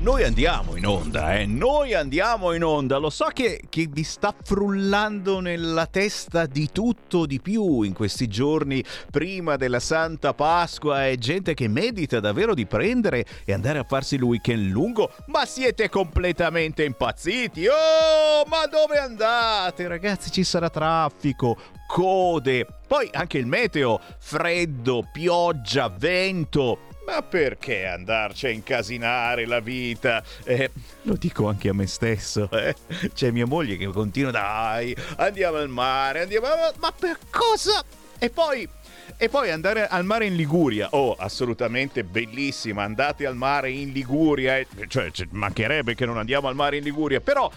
Noi andiamo in onda, eh? Noi andiamo in onda. Lo so che, che, vi sta frullando nella testa di tutto di più in questi giorni prima della Santa Pasqua e gente che medita davvero di prendere e andare a farsi il weekend lungo. Ma siete completamente impazziti! Oh, ma dove andate? Ragazzi, ci sarà traffico, code. Poi anche il meteo, freddo, pioggia, vento. Ma perché andarci a incasinare la vita? Eh, lo dico anche a me stesso. Eh? C'è mia moglie che continua, dai, andiamo al mare, andiamo... Ma, ma per cosa? E poi e poi andare al mare in Liguria, oh, assolutamente bellissima, andate al mare in Liguria, eh. cioè, mancherebbe che non andiamo al mare in Liguria, però,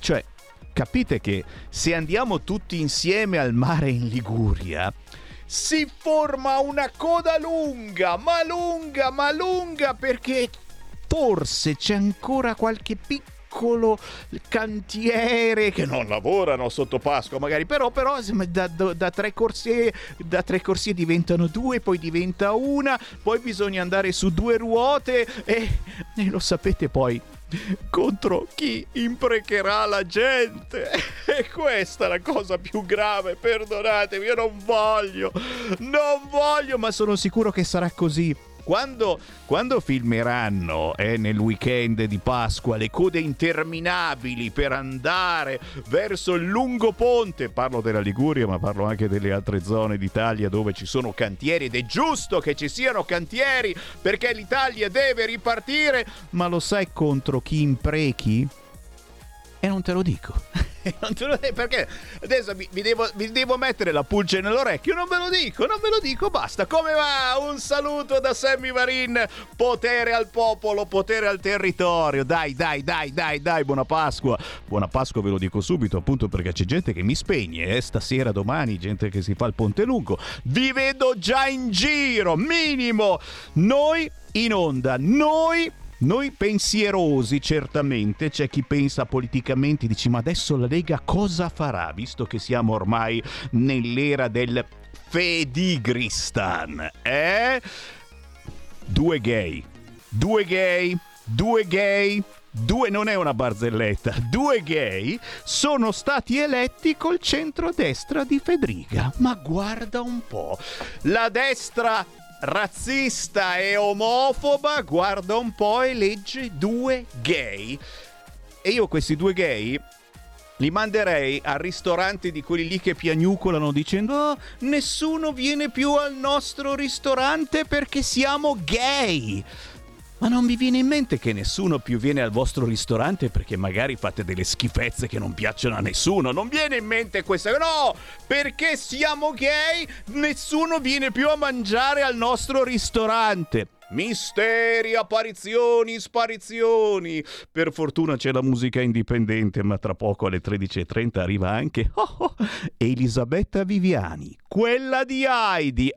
cioè, capite che se andiamo tutti insieme al mare in Liguria, si forma una coda lunga, ma lunga, ma lunga perché forse c'è ancora qualche piccolo cantiere che non lavorano sotto Pasqua magari. Però, però da, da, da, tre corsie, da tre corsie diventano due poi diventa una poi bisogna andare su due ruote e, e lo sapete poi contro chi imprecherà la gente. E questa è la cosa più grave, perdonatemi, io non voglio, non voglio, ma sono sicuro che sarà così quando, quando filmeranno eh, nel weekend di Pasqua le code interminabili per andare verso il lungo ponte, parlo della Liguria ma parlo anche delle altre zone d'Italia dove ci sono cantieri ed è giusto che ci siano cantieri perché l'Italia deve ripartire, ma lo sai contro chi imprechi? E non te lo dico. perché adesso mi, mi, devo, mi, devo, mettere la pulce nell'orecchio. Non ve lo dico, non ve lo dico, basta. Come va? Un saluto da Sammy Marin. Potere al popolo, potere al territorio. Dai, dai, dai, dai, dai. Buona Pasqua. Buona Pasqua, ve lo dico subito, appunto perché c'è gente che mi spegne. Eh? Stasera, domani, gente che si fa il ponte lungo. Vi vedo già in giro, minimo. Noi in onda, noi noi pensierosi certamente, c'è chi pensa politicamente, dice ma adesso la Lega cosa farà, visto che siamo ormai nell'era del Fedigristan, eh? Due gay, due gay, due gay, due non è una barzelletta, due gay sono stati eletti col centrodestra di Federica. Ma guarda un po', la destra razzista e omofoba, guarda un po' e legge due gay. E io questi due gay li manderei al ristorante di quelli lì che piagnucolano dicendo oh, nessuno viene più al nostro ristorante perché siamo gay. Ma non vi viene in mente che nessuno più viene al vostro ristorante perché magari fate delle schifezze che non piacciono a nessuno? Non viene in mente questa... No! Perché siamo gay, nessuno viene più a mangiare al nostro ristorante. Misteri, apparizioni, sparizioni. Per fortuna c'è la musica indipendente, ma tra poco alle 13.30 arriva anche oh, oh, Elisabetta Viviani, quella di Heidi.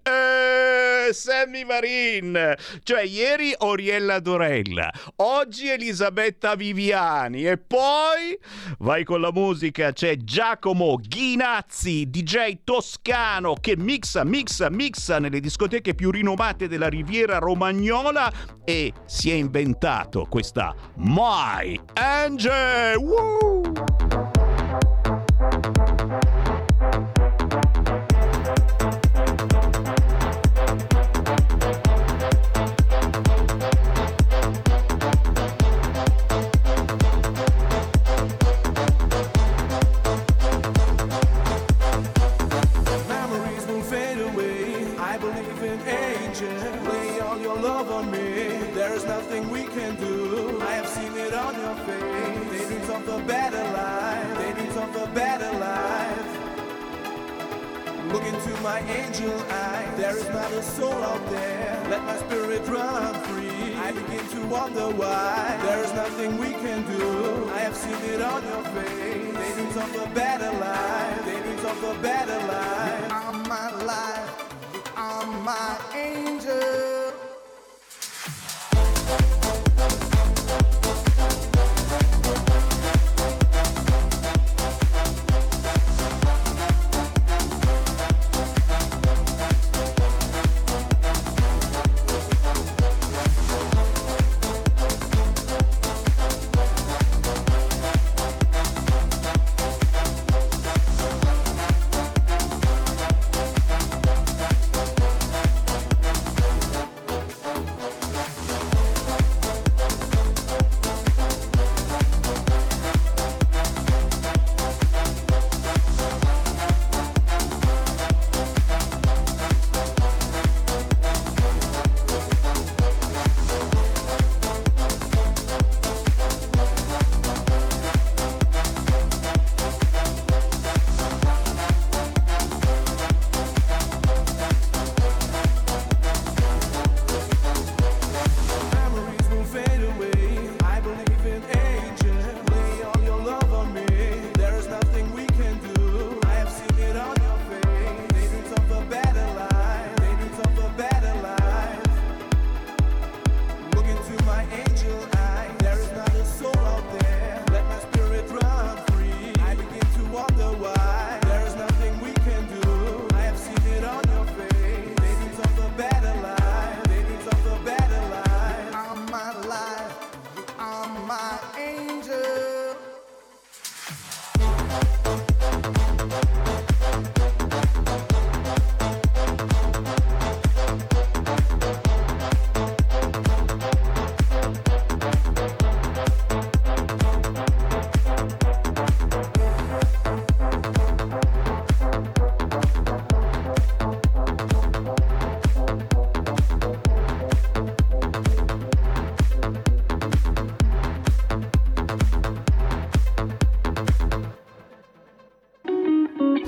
Eh, Sammy Varin. Cioè, ieri Oriella Dorella, oggi Elisabetta Viviani. E poi vai con la musica, c'è Giacomo Ghinazzi, DJ toscano, che mixa, mixa, mixa nelle discoteche più rinomate della Riviera Romagnola e si è inventato questa My Angel! Woo! My angel eyes. There is not a soul out there. Let my spirit run free. I begin to wonder why. There is nothing we can do. I have seen it on your face. Daydreams of a better life. Daydreams of a better life. You are my life. You are my angel.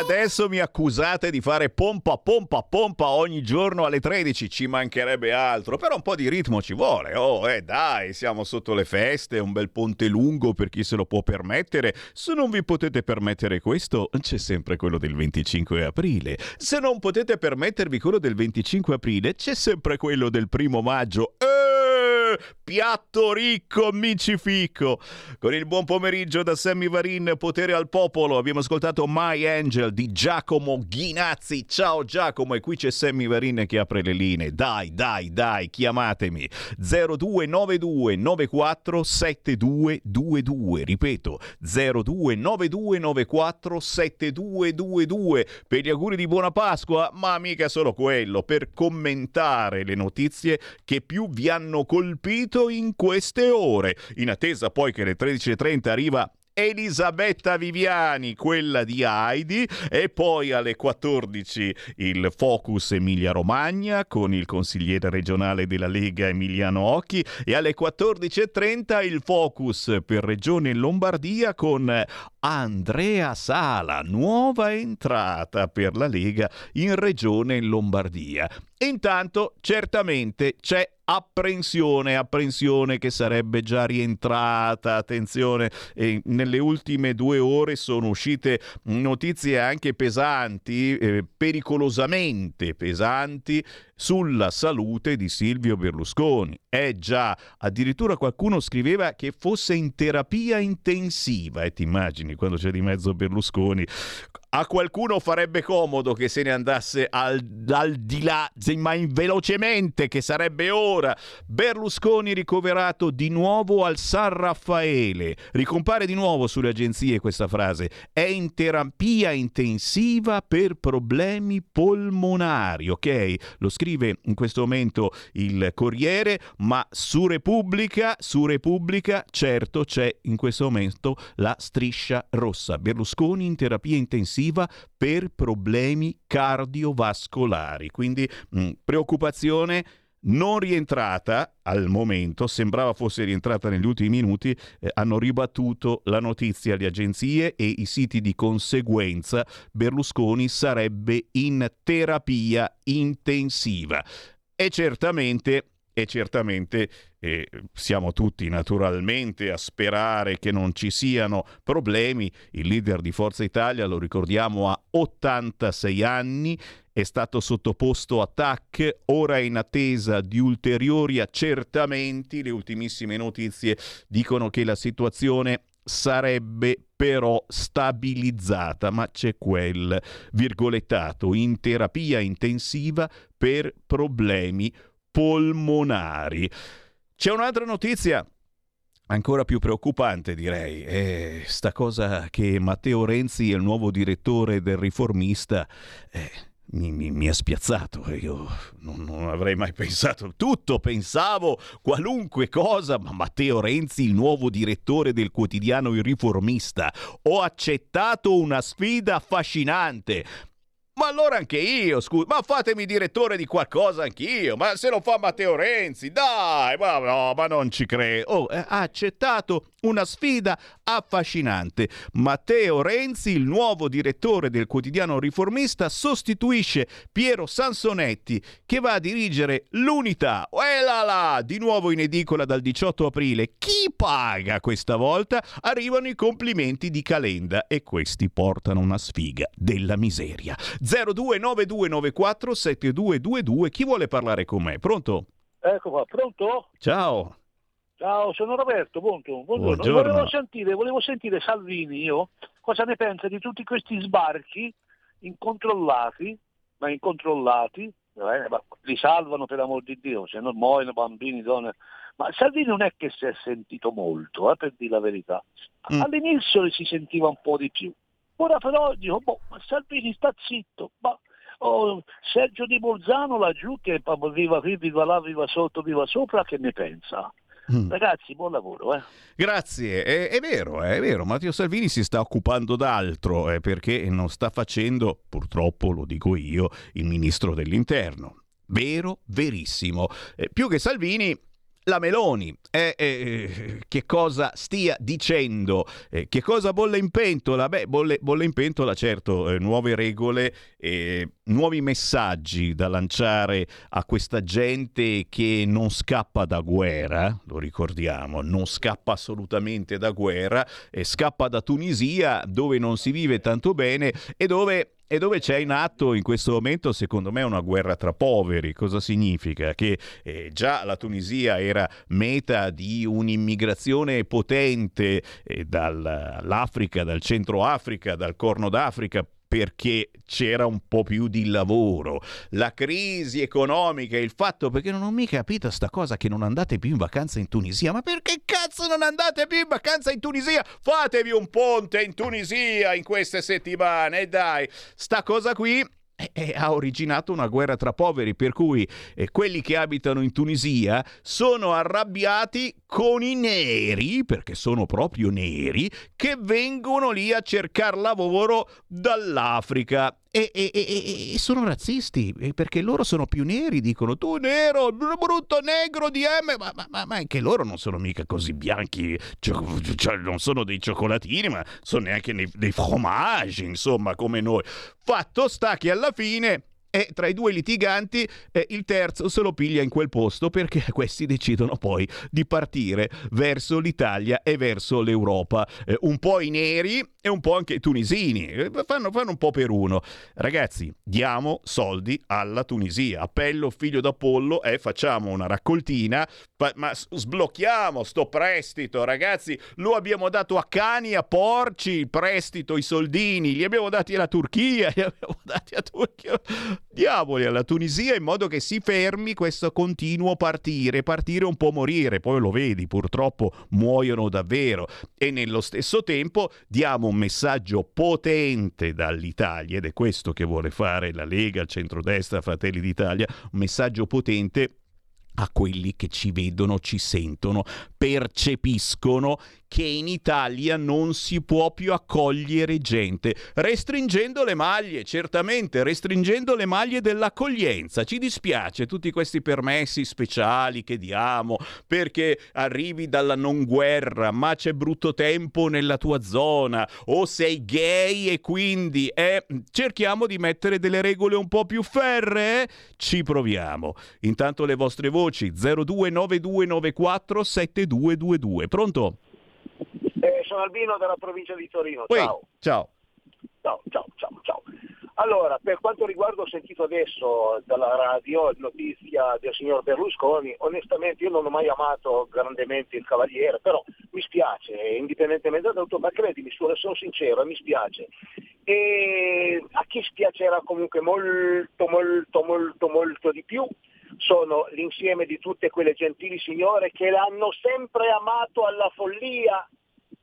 Adesso mi accusate di fare pompa, pompa, pompa ogni giorno alle 13, ci mancherebbe altro, però un po' di ritmo ci vuole. Oh, eh dai, siamo sotto le feste, un bel ponte lungo per chi se lo può permettere. Se non vi potete permettere questo, c'è sempre quello del 25 aprile. Se non potete permettervi quello del 25 aprile, c'è sempre quello del primo maggio. Eh, piatto ricco, micifico. Con il buon pomeriggio da Sammy Varin, potere al popolo. Abbiamo ascoltato My Angel di Giacomo Ghinazzi. Ciao Giacomo, e qui c'è Sammy Varin che apre le linee. Dai, dai, dai, chiamatemi. 0292 94 7222. Ripeto, 0292 94 7222. Per gli auguri di buona Pasqua, ma mica solo quello, per commentare le notizie che più vi hanno colpito in queste ore. In attesa poi che alle 13.30 arriva Elisabetta Viviani, quella di Heidi, e poi alle 14 il Focus Emilia Romagna con il consigliere regionale della Lega Emiliano Occhi e alle 14.30 il Focus per Regione Lombardia con Andrea Sala, nuova entrata per la Lega in Regione Lombardia. Intanto certamente c'è apprensione, apprensione che sarebbe già rientrata. Attenzione, eh, nelle ultime due ore sono uscite notizie anche pesanti, eh, pericolosamente pesanti, sulla salute di Silvio Berlusconi. Eh già, addirittura qualcuno scriveva che fosse in terapia intensiva e ti immagini quando c'è di mezzo Berlusconi. A qualcuno farebbe comodo che se ne andasse al, al di là, ma in velocemente, che sarebbe ora. Berlusconi ricoverato di nuovo al San Raffaele. Ricompare di nuovo sulle agenzie questa frase. È in terapia intensiva per problemi polmonari, ok? Lo scrive in questo momento il Corriere, ma su Repubblica, su Repubblica, certo c'è in questo momento la striscia rossa. Berlusconi in terapia intensiva per problemi cardiovascolari. Quindi mh, mm, preoccupazione non rientrata al momento, sembrava fosse rientrata negli ultimi minuti, eh, hanno ribattuto la notizia le agenzie e i siti di conseguenza Berlusconi sarebbe in terapia intensiva. E certamente e certamente eh, siamo tutti naturalmente a sperare che non ci siano problemi. Il leader di Forza Italia, lo ricordiamo, ha 86 anni, è stato sottoposto a TAC, ora è in attesa di ulteriori accertamenti. Le ultimissime notizie dicono che la situazione sarebbe però stabilizzata, ma c'è quel virgolettato in terapia intensiva per problemi polmonari. C'è un'altra notizia ancora più preoccupante direi è sta cosa che Matteo Renzi il nuovo direttore del riformista eh, mi, mi, mi, ha spiazzato io non, non, avrei mai pensato tutto pensavo qualunque cosa ma Matteo Renzi il nuovo direttore del quotidiano Il Riformista ho accettato una sfida affascinante ma allora anche io, scusa, ma fatemi direttore di qualcosa anch'io, ma se lo fa Matteo Renzi, dai, ma no, ma non ci credo. Oh, ha accettato una sfida affascinante. Matteo Renzi, il nuovo direttore del quotidiano riformista, sostituisce Piero Sansonetti che va a dirigere l'unità. E là là, di nuovo in edicola dal 18 aprile. Chi paga questa volta? Arrivano i complimenti di Calenda e questi portano una sfiga della miseria. 0292947222. Chi vuole parlare con me? Pronto? Ecco qua, pronto? Ciao. Ciao, sono Roberto, buongiorno. buongiorno. Volevo, sentire, volevo sentire Salvini io cosa ne pensa di tutti questi sbarchi incontrollati, ma incontrollati, eh, ma li salvano per amor di Dio, se non muoiono bambini, donne. Ma Salvini non è che si è sentito molto, eh, per dire la verità. Mm. All'inizio si sentiva un po' di più. Ora però dico, boh, ma Salvini sta zitto, ma oh, Sergio Di Bolzano laggiù che viva qui, viva là, viva sotto, viva sopra, che ne pensa? Mm. Ragazzi, buon lavoro. Eh. Grazie, è, è, vero, è vero, Matteo Salvini si sta occupando d'altro eh, perché non sta facendo, purtroppo lo dico io, il ministro dell'interno. Vero, verissimo. Eh, più che Salvini, la Meloni eh, eh, che cosa stia dicendo, eh, che cosa bolle in pentola? Beh, bolle, bolle in pentola, certo, eh, nuove regole, nuovi messaggi da lanciare a questa gente che non scappa da guerra, lo ricordiamo, non scappa assolutamente da guerra, scappa da Tunisia dove non si vive tanto bene e dove e dove c'è in atto in questo momento, secondo me, una guerra tra poveri. Cosa significa? Che eh, già la Tunisia era meta di un'immigrazione potente eh, dall'Africa, dal centro Africa, dal Corno d'Africa perché c'era un po' più di lavoro, la crisi economica, il fatto perché non ho mica capito sta cosa che non andate più in vacanza in Tunisia, ma perché cazzo non andate più in vacanza in Tunisia? Fatevi un ponte in Tunisia in queste settimane, dai, sta cosa qui e ha originato una guerra tra poveri, per cui eh, quelli che abitano in Tunisia sono arrabbiati con i neri, perché sono proprio neri, che vengono lì a cercare lavoro dall'Africa. E, e, e, e, sono razzisti perché loro sono più neri, dicono tu nero, brutto negro di M, ma, ma, ma, ma anche loro non sono mica così bianchi, cioè, non sono dei cioccolatini, ma sono neanche dei, dei fromaggi, insomma, come noi. Fatto sta che alla fine e tra i due litiganti eh, il terzo se lo piglia in quel posto perché questi decidono poi di partire verso l'Italia e verso l'Europa. Eh, un po' i neri e un po' anche i tunisini, eh, fanno, fanno, un po' per uno. Ragazzi, diamo soldi alla Tunisia. Appello figlio d'Apollo e facciamo una raccoltina, ma sblocchiamo sto prestito, ragazzi. Lo abbiamo dato a cani, a porci, il prestito, i soldini, li abbiamo dati alla Turchia, li abbiamo dati a Turchia diavoli alla Tunisia in modo che si fermi questo continuo partire, partire un po' morire, poi lo vedi, purtroppo muoiono davvero. E nello stesso tempo diamo un messaggio potente dall'Italia ed è questo che vuole fare la Lega, il centrodestra, Fratelli d'Italia, un messaggio potente a quelli che ci vedono, ci sentono, percepiscono che in Italia non si può più accogliere gente, restringendo le maglie, certamente, restringendo le maglie dell'accoglienza. Ci dispiace tutti questi permessi speciali che diamo perché arrivi dalla non guerra, ma c'è brutto tempo nella tua zona, o sei gay e quindi eh, cerchiamo di mettere delle regole un po' più ferree. Ci proviamo. Intanto le vostre voci 029294 7222. Pronto? Sono Albino dalla provincia di Torino. Ciao. Ciao. Ciao, ciao, ciao, ciao. Allora, per quanto riguarda, ho sentito adesso dalla radio notizia del signor Berlusconi, onestamente io non ho mai amato grandemente il Cavaliere, però mi spiace, indipendentemente da tutto, ma credimi, sono sincero, mi spiace. E a chi spiacerà comunque molto, molto, molto, molto di più sono l'insieme di tutte quelle gentili signore che l'hanno sempre amato alla follia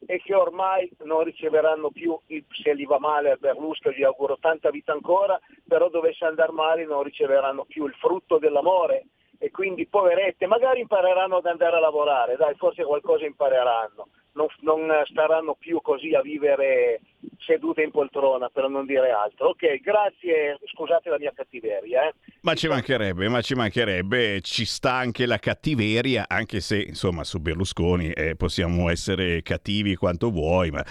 e che ormai non riceveranno più, se gli va male a Berlusconi, gli auguro tanta vita ancora, però dovesse andare male non riceveranno più il frutto dell'amore. E quindi poverette, magari impareranno ad andare a lavorare, dai, forse qualcosa impareranno, non, non staranno più così a vivere sedute in poltrona per non dire altro. Ok, grazie, scusate la mia cattiveria. Eh. Ma ci mancherebbe, ma ci mancherebbe, ci sta anche la cattiveria, anche se insomma su Berlusconi eh, possiamo essere cattivi quanto vuoi, ma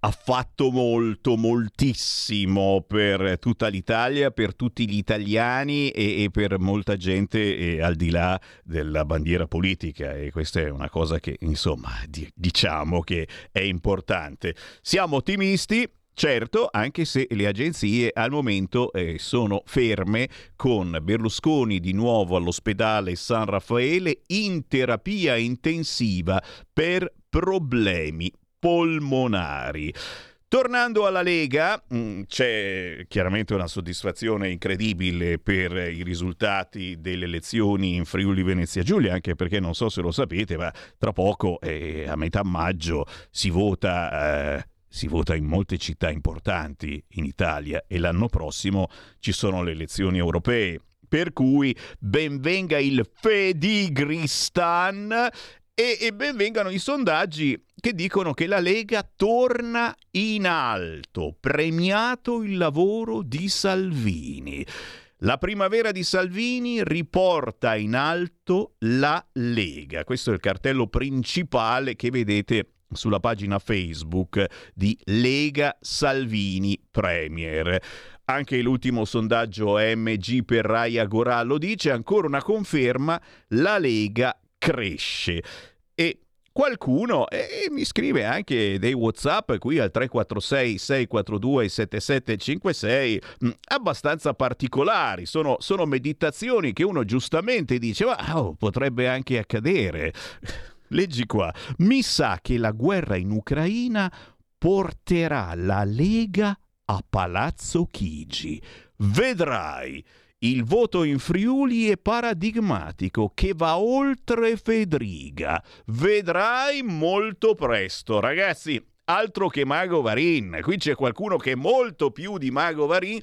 ha fatto molto, moltissimo per tutta l'Italia, per tutti gli italiani e, e per molta gente eh, al di là della bandiera politica e questa è una cosa che insomma di- diciamo che è importante. Siamo ottimisti, Certo, anche se le agenzie al momento eh, sono ferme con Berlusconi di nuovo all'ospedale San Raffaele in terapia intensiva per problemi polmonari. Tornando alla Lega, mm, c'è chiaramente una soddisfazione incredibile per i risultati delle elezioni in Friuli Venezia Giulia, anche perché non so se lo sapete, ma tra poco, eh, a metà maggio, si vota eh, si vota in molte città importanti in Italia e l'anno prossimo ci sono le elezioni europee. Per cui benvenga il Fedigristan e, e benvengano i sondaggi che dicono che la Lega torna in alto, premiato il lavoro di Salvini. La primavera di Salvini riporta in alto la Lega. Questo è il cartello principale che vedete sulla pagina Facebook di Lega Salvini Premier. Anche l'ultimo sondaggio MG per Rai Agora lo dice, ancora una conferma, la Lega cresce. Qualcuno e mi scrive anche dei whatsapp qui al 346 642 7756 abbastanza particolari. Sono, sono meditazioni che uno giustamente dice ma oh, potrebbe anche accadere. Leggi qua. Mi sa che la guerra in Ucraina porterà la Lega a Palazzo Chigi. Vedrai il voto in Friuli è paradigmatico che va oltre Fedriga. Vedrai molto presto, ragazzi. Altro che Mago Varin. Qui c'è qualcuno che è molto più di Mago Varin,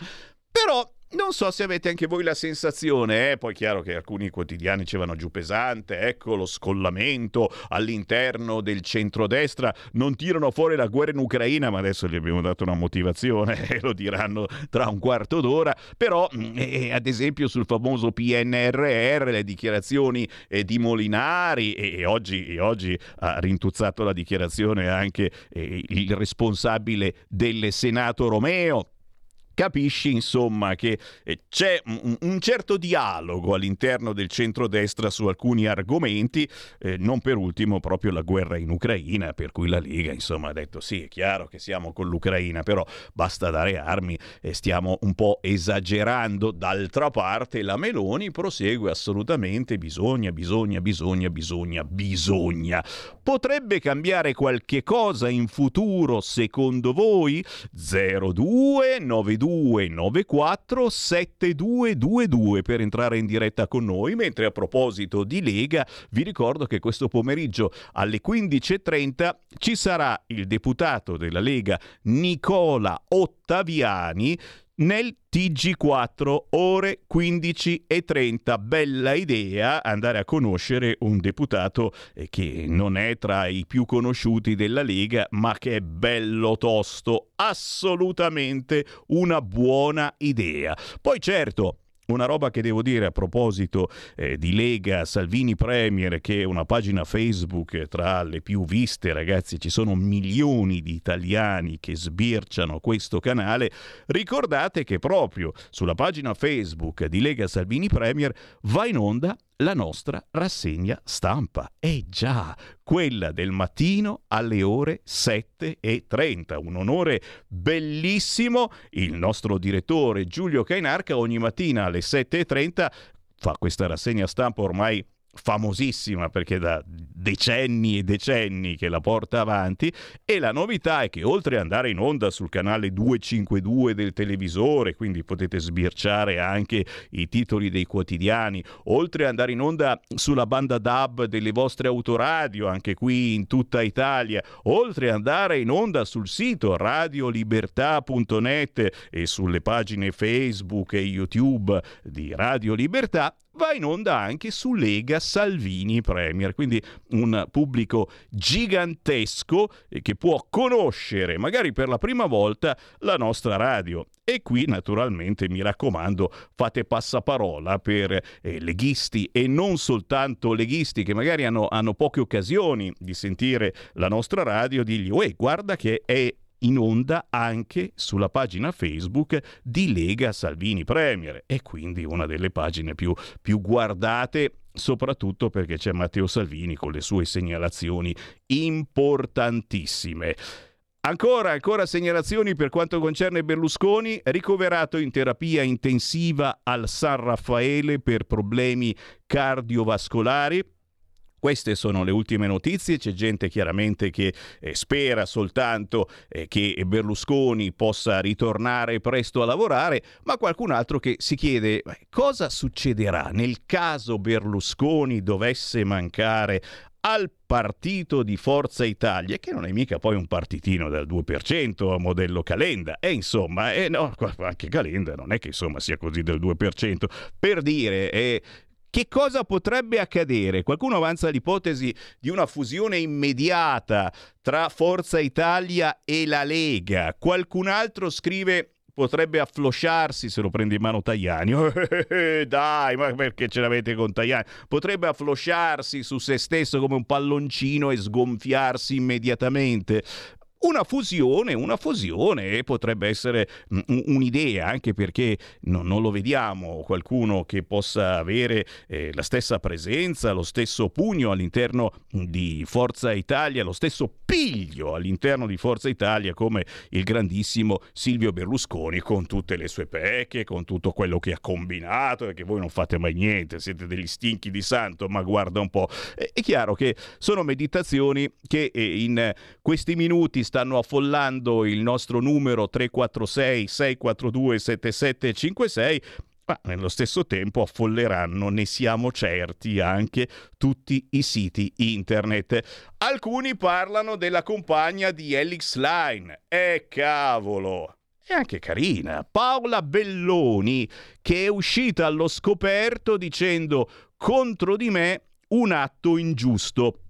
però non so se avete anche voi la sensazione, eh? poi chiaro che alcuni quotidiani ci vanno giù pesante, ecco lo scollamento all'interno del centrodestra, non tirano fuori la guerra in Ucraina, ma adesso gli abbiamo dato una motivazione e lo diranno tra un quarto d'ora, però eh, ad esempio sul famoso PNRR, le dichiarazioni eh, di Molinari e, e, oggi, e, oggi, ha rintuzzato la dichiarazione anche eh, il responsabile del Senato Romeo, Capisci insomma che eh, c'è un, certo dialogo all'interno del centrodestra su alcuni argomenti, eh, non per ultimo proprio la guerra in Ucraina, per cui la Lega insomma ha detto sì è chiaro che siamo con l'Ucraina, però basta dare armi e stiamo un po' esagerando. D'altra parte la Meloni prosegue assolutamente, bisogna, bisogna, bisogna, bisogna, bisogna. Potrebbe cambiare qualche cosa in futuro secondo voi? 02 92 0294 7222 per entrare in diretta con noi, mentre a proposito di Lega vi ricordo che questo pomeriggio alle 15.30 ci sarà il deputato della Lega Nicola Ottaviani nel TG4 ore 15 e 30. Bella idea andare a conoscere un deputato eh, che non è tra i più conosciuti della Lega, ma che è bello tosto. Assolutamente una buona idea. Poi certo, una roba che devo dire a proposito eh, di Lega Salvini Premier, che è una pagina Facebook tra le più viste, ragazzi, ci sono milioni di italiani che sbirciano questo canale. Ricordate che proprio sulla pagina Facebook di Lega Salvini Premier va in onda la nostra rassegna stampa. E già, quella del mattino alle ore 7.30. Un onore bellissimo. Il nostro direttore Giulio Cainarca ogni mattina alle 7.30 fa questa rassegna stampa ormai famosissima perché da decenni e decenni che la porta avanti e la novità è che oltre ad andare in onda sul canale 252 del televisore, quindi potete sbirciare anche i titoli dei quotidiani, oltre ad andare in onda sulla banda DAB delle vostre autoradio, anche qui in tutta Italia, oltre ad andare in onda sul sito radiolibertà.net e sulle pagine Facebook e YouTube di Radio Libertà, va in onda anche su Lega Salvini Premier, quindi un pubblico gigantesco che può conoscere magari per la prima volta la nostra radio. E qui naturalmente mi raccomando fate passaparola per eh, leghisti e non soltanto leghisti che magari hanno, hanno poche occasioni di sentire la nostra radio, digli, uè guarda che è in onda anche sulla pagina Facebook di Lega Salvini Premier e quindi una delle pagine più, più guardate soprattutto perché c'è Matteo Salvini con le sue segnalazioni importantissime. Ancora, ancora segnalazioni per quanto concerne Berlusconi, ricoverato in terapia intensiva al San Raffaele per problemi cardiovascolari. Queste sono le ultime notizie, c'è gente chiaramente che eh, spera soltanto eh, che Berlusconi possa ritornare presto a lavorare, ma qualcun altro che si chiede cosa succederà nel caso Berlusconi dovesse mancare al partito di Forza Italia, che non è mica poi un partitino del 2% a modello Calenda. E insomma, eh, no, anche Calenda non è che insomma sia così del 2%. Per dire, eh, che cosa potrebbe accadere? Qualcuno avanza l'ipotesi di una fusione immediata tra Forza Italia e la Lega. Qualcun altro scrive potrebbe afflosciarsi se lo prende in mano Tajani. Dai, ma perché ce l'avete con Tajani? Potrebbe afflosciarsi su se stesso come un palloncino e sgonfiarsi immediatamente. Una fusione, una fusione potrebbe essere mm, un'idea, anche perché no, non lo vediamo qualcuno che possa avere eh, la stessa presenza, lo stesso pugno all'interno di Forza Italia, lo stesso piglio all'interno di Forza Italia come il grandissimo Silvio Berlusconi con tutte le sue pecche, con tutto quello che ha combinato e che voi non fate mai niente, siete degli stinchi di santo, ma guarda un po'. È chiaro che sono meditazioni che eh, in questi minuti stanno affollando il nostro numero 346 642 7756 ma nello stesso tempo affolleranno, ne siamo certi, anche tutti i siti internet. Alcuni parlano della compagna di Elix Line. E cavolo! È anche carina, Paola Belloni, che è uscita allo scoperto dicendo contro di me un atto ingiusto.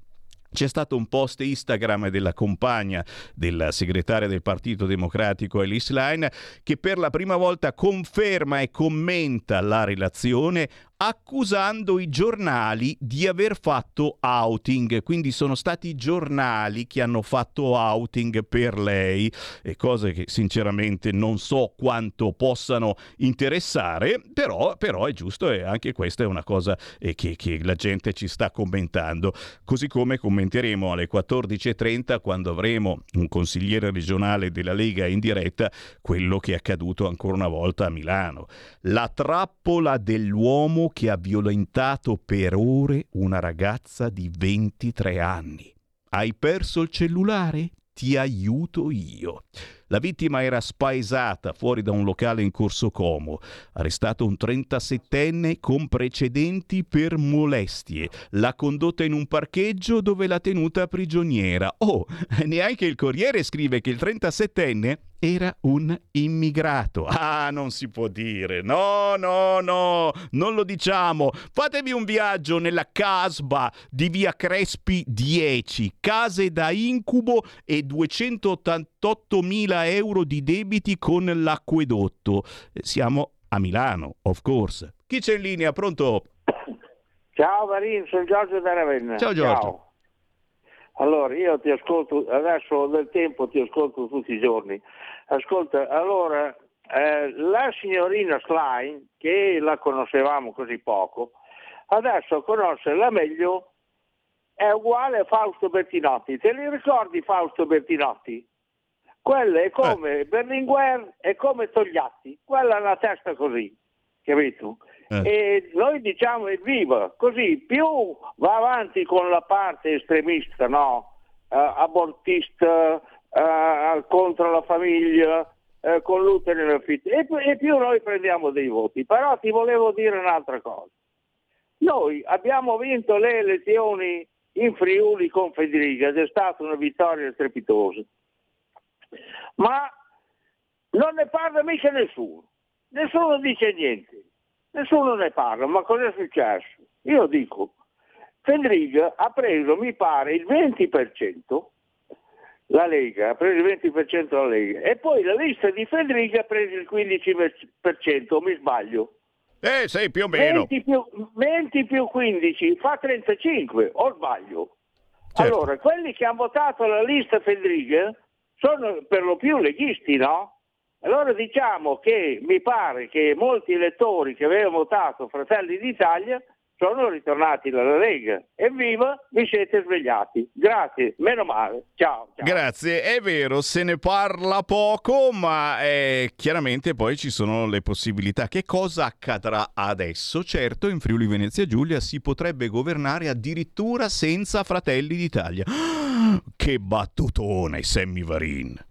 C'è stato un post Instagram della compagna della segretaria del Partito Democratico Alice Line che per la prima volta conferma e commenta la relazione accusando i giornali di aver fatto outing, quindi sono stati i giornali che hanno fatto outing per lei, e cose che sinceramente non so quanto possano interessare, però, però è giusto e anche questa è una cosa eh, che, che la gente ci sta commentando, così come commenteremo alle 14.30 quando avremo un consigliere regionale della Lega in diretta quello che è accaduto ancora una volta a Milano. La trappola dell'uomo che ha violentato per ore una ragazza di 23 anni. Hai perso il cellulare? Ti aiuto io. La vittima era spaesata fuori da un locale in Corso Como. Arrestato un 37enne con precedenti per molestie. L'ha condotta in un parcheggio dove l'ha tenuta prigioniera. Oh, neanche il Corriere scrive che il 37enne era un immigrato. Ah, non si può dire. No, no, no, non lo diciamo. Fatevi un viaggio nella casba di via Crespi 10, case da incubo e 288.000 euro di debiti con l'acquedotto. Siamo a Milano, of course. Chi c'è in linea? Pronto? Ciao Marin, sono Giorgio da Ravenna. Ciao Giorgio. Ciao. Allora, io ti ascolto, adesso ho del tempo, ti ascolto tutti i giorni. Ascolta, allora, eh, la signorina Slime, che la conoscevamo così poco, adesso conoscerla meglio è uguale a Fausto Bertinotti. Te li ricordi Fausto Bertinotti? Quella è come eh. Berlinguer e come Togliatti, quella ha una testa così, capito? Eh. E noi diciamo evviva, così più va avanti con la parte estremista, no? Uh, abortista, uh, contro la famiglia, uh, con l'utero e, e più noi prendiamo dei voti. Però ti volevo dire un'altra cosa. Noi abbiamo vinto le elezioni in Friuli con Federica ed è stata una vittoria strepitosa ma non ne parla mica nessuno, nessuno dice niente, nessuno ne parla, ma cosa è successo? Io dico, Fendriga ha preso, mi pare, il 20%, la Lega ha preso il 20% la Lega, e poi la lista di Fendriga ha preso il 15%, mi sbaglio? Eh, sì, più o meno. 20 più, 20 più 15 fa 35, o sbaglio? Certo. Allora, quelli che hanno votato la lista Fendriga sono per lo più leghisti, no? Allora diciamo che mi pare che molti elettori che avevano votato Fratelli d'Italia sono ritornati dalla Lega. Evviva, vi siete svegliati. Grazie, meno male. Ciao, ciao. Grazie, è vero, se ne parla poco, ma eh, chiaramente poi ci sono le possibilità. Che cosa accadrà adesso? Certo, in Friuli Venezia Giulia si potrebbe governare addirittura senza Fratelli d'Italia. Che battutone, Sammy Varin.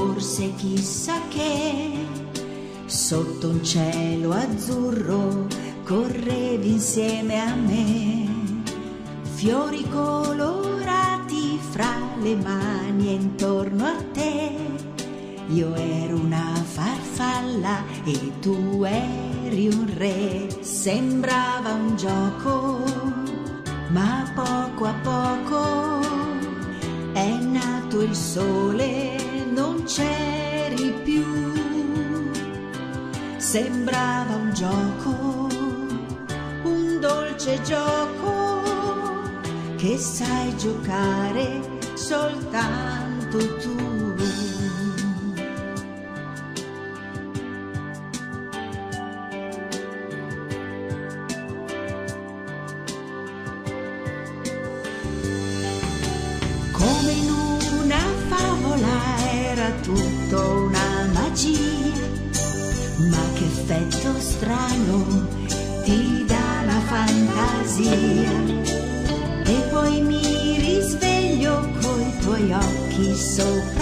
Forse chissà che sotto un cielo azzurro correvi insieme a me. Fiori colorati fra le mani e intorno a te. Io ero una farfalla e tu eri un re. Sembrava un gioco, ma poco a poco è nato il sole, non c'eri più. Sembrava un gioco, un dolce gioco che sai giocare soltanto tu. Strano ti dà la fantasia. E poi mi risveglio coi tuoi occhi sopra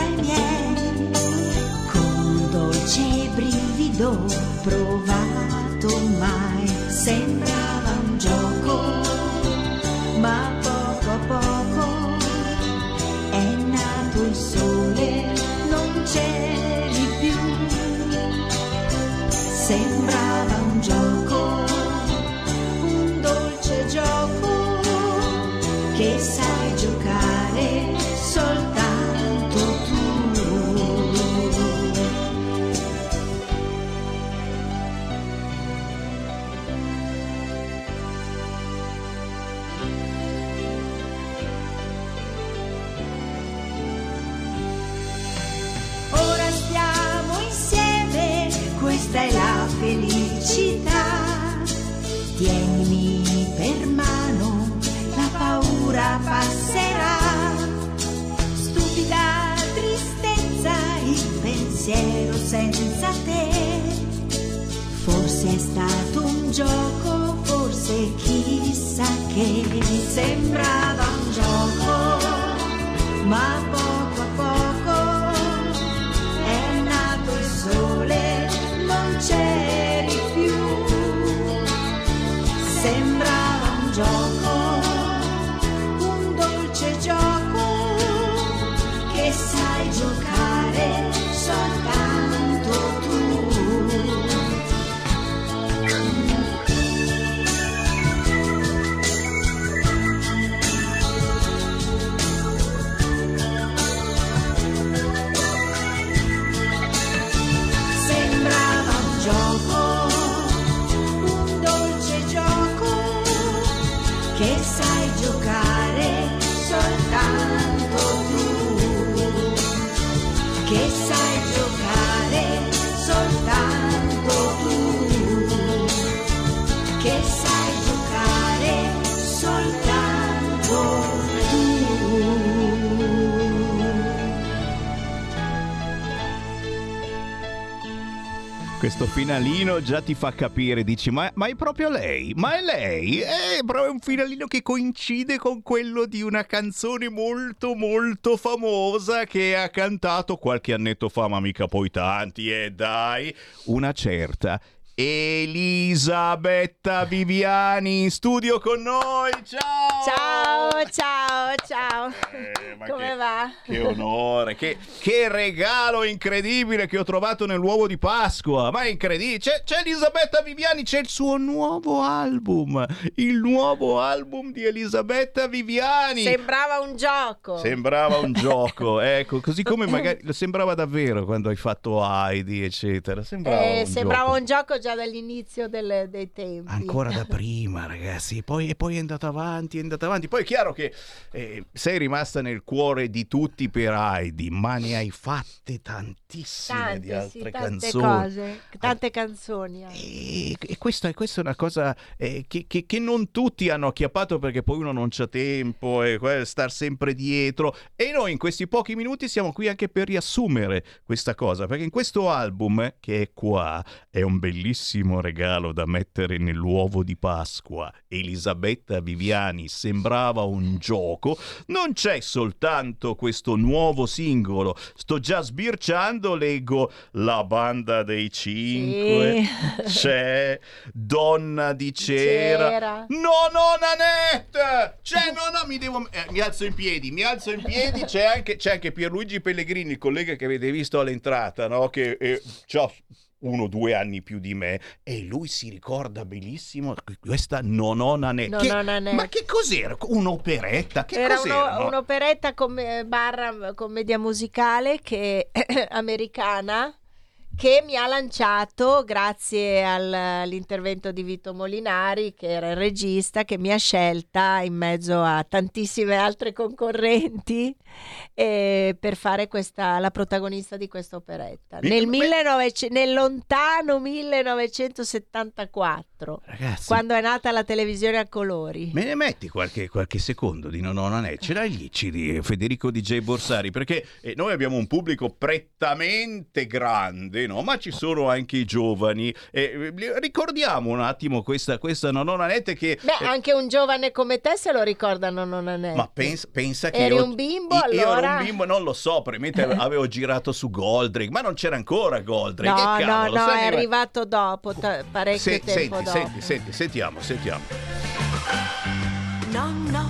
Questo finalino già ti fa capire, dici, ma, ma è proprio lei? Ma è lei? È proprio un finalino che coincide con quello di una canzone molto molto famosa che ha cantato qualche annetto fa, ma mica poi tanti, e dai, una certa Elisabetta Viviani in studio con noi. Ciao! Ciao, ciao, ciao. Eh, Come che- va? Che onore, che, che regalo incredibile che ho trovato nell'uovo di Pasqua. Ma è incredibile. C'è, c'è Elisabetta Viviani, c'è il suo nuovo album. Il nuovo album di Elisabetta Viviani. Sembrava un gioco. Sembrava un gioco, ecco, così come magari sembrava davvero quando hai fatto Heidi, eccetera. Sembrava, Eh, un, sembrava gioco. un gioco già dall'inizio del- dei tempi. Ancora da prima, ragazzi, poi, e poi è andata avanti, è andata avanti. Poi è chiaro che eh, sei rimasta nel cuore di tutti per Heidi, ma ne hai fatte tantissime di Tante, altre sì, tante canzoni. cose, tante canzoni. E, e questa, questa è una cosa eh, che, che- che non tutti hanno acchiappato perché poi uno non c'ha tempo e que- star sempre dietro. E noi in questi pochi minuti siamo qui anche per riassumere questa cosa, perché in questo album eh, che è qua è un bellissimo regalo da mettere nell'uovo di Pasqua. Elisabetta Viviani sembrava un gioco. Non c'è soltanto questo nuovo singolo, sto già sbirciando, leggo La banda dei cinque. Sì. C'è Donna di cera. Cera. No, no, Nanette! C'è, no, no, mi devo... eh, mi alzo in piedi, mi alzo in piedi. C'è anche, c'è anche Pierluigi Pellegrini, il collega che avete visto all'entrata, no? Che eh, c'ha uno o due anni più di me e lui si ricorda benissimo questa Nonona Nanette. Non Che-. Ma che cos'era? Un'operetta? Che Era cos'era? uno- no? un'operetta come barra commedia musicale che, americana che mi ha lanciato grazie al- all'intervento di Vito Molinari che era il regista che mi ha scelta in mezzo a tantissime altre concorrenti eh, per fare questa, la protagonista di questa operetta nel, beh- 1900 nel lontano 1974 Ragazzi, quando è nata la televisione a colori Me ne metti qualche, qualche secondo di Nonona? Ce l'hai lì, ci Federico DJ Borsari? Perché eh, noi abbiamo un pubblico prettamente grande, no? Ma ci sono anche i giovani. Eh, ricordiamo un attimo questa, questa Nonona Nanette che... Beh, eh, anche un giovane come te se lo ricordano, non è ma pensa, pensa che Eri io, un bimbo, io- io ero allora? un bimbo, non lo so, probabilmente avevo girato su Goldrake, ma non c'era ancora Goldrake. No, che no, cavolo, no, sai è arrivato dopo, ta- parecchio Se- tempo senti, dopo. senti, senti, sentiamo, sentiamo. No, no,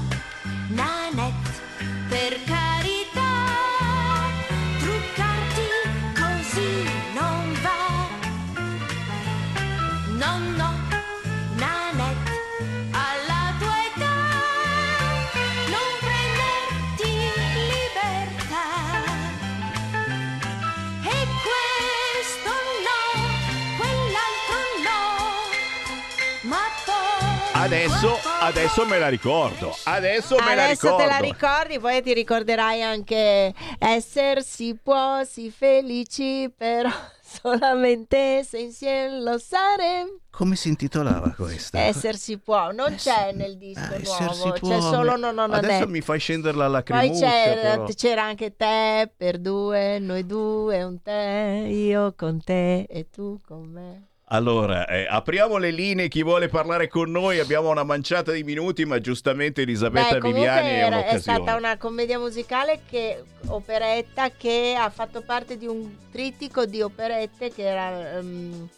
Adesso, adesso me la ricordo. Adesso me la Adesso ricordo. te la ricordi, poi ti ricorderai anche essere si può, si felici, però solamente se insieme lo saremo. Come si intitolava questa? Esser si può, non c'è nel disco Ah, esser si nuovo, può, c'è solo non non Adesso è. mi fai scendere la Poi lacrimuccia c'era, però. c'era anche te per due, noi due, un te, io con te e tu con me. Allora, eh, apriamo le linee, chi vuole parlare con noi, abbiamo una manciata di minuti, ma giustamente Elisabetta Beh, Viviani è era- è un'occasione. stata una commedia musicale che operetta che ha fatto parte di un trittico di operette che era ehm,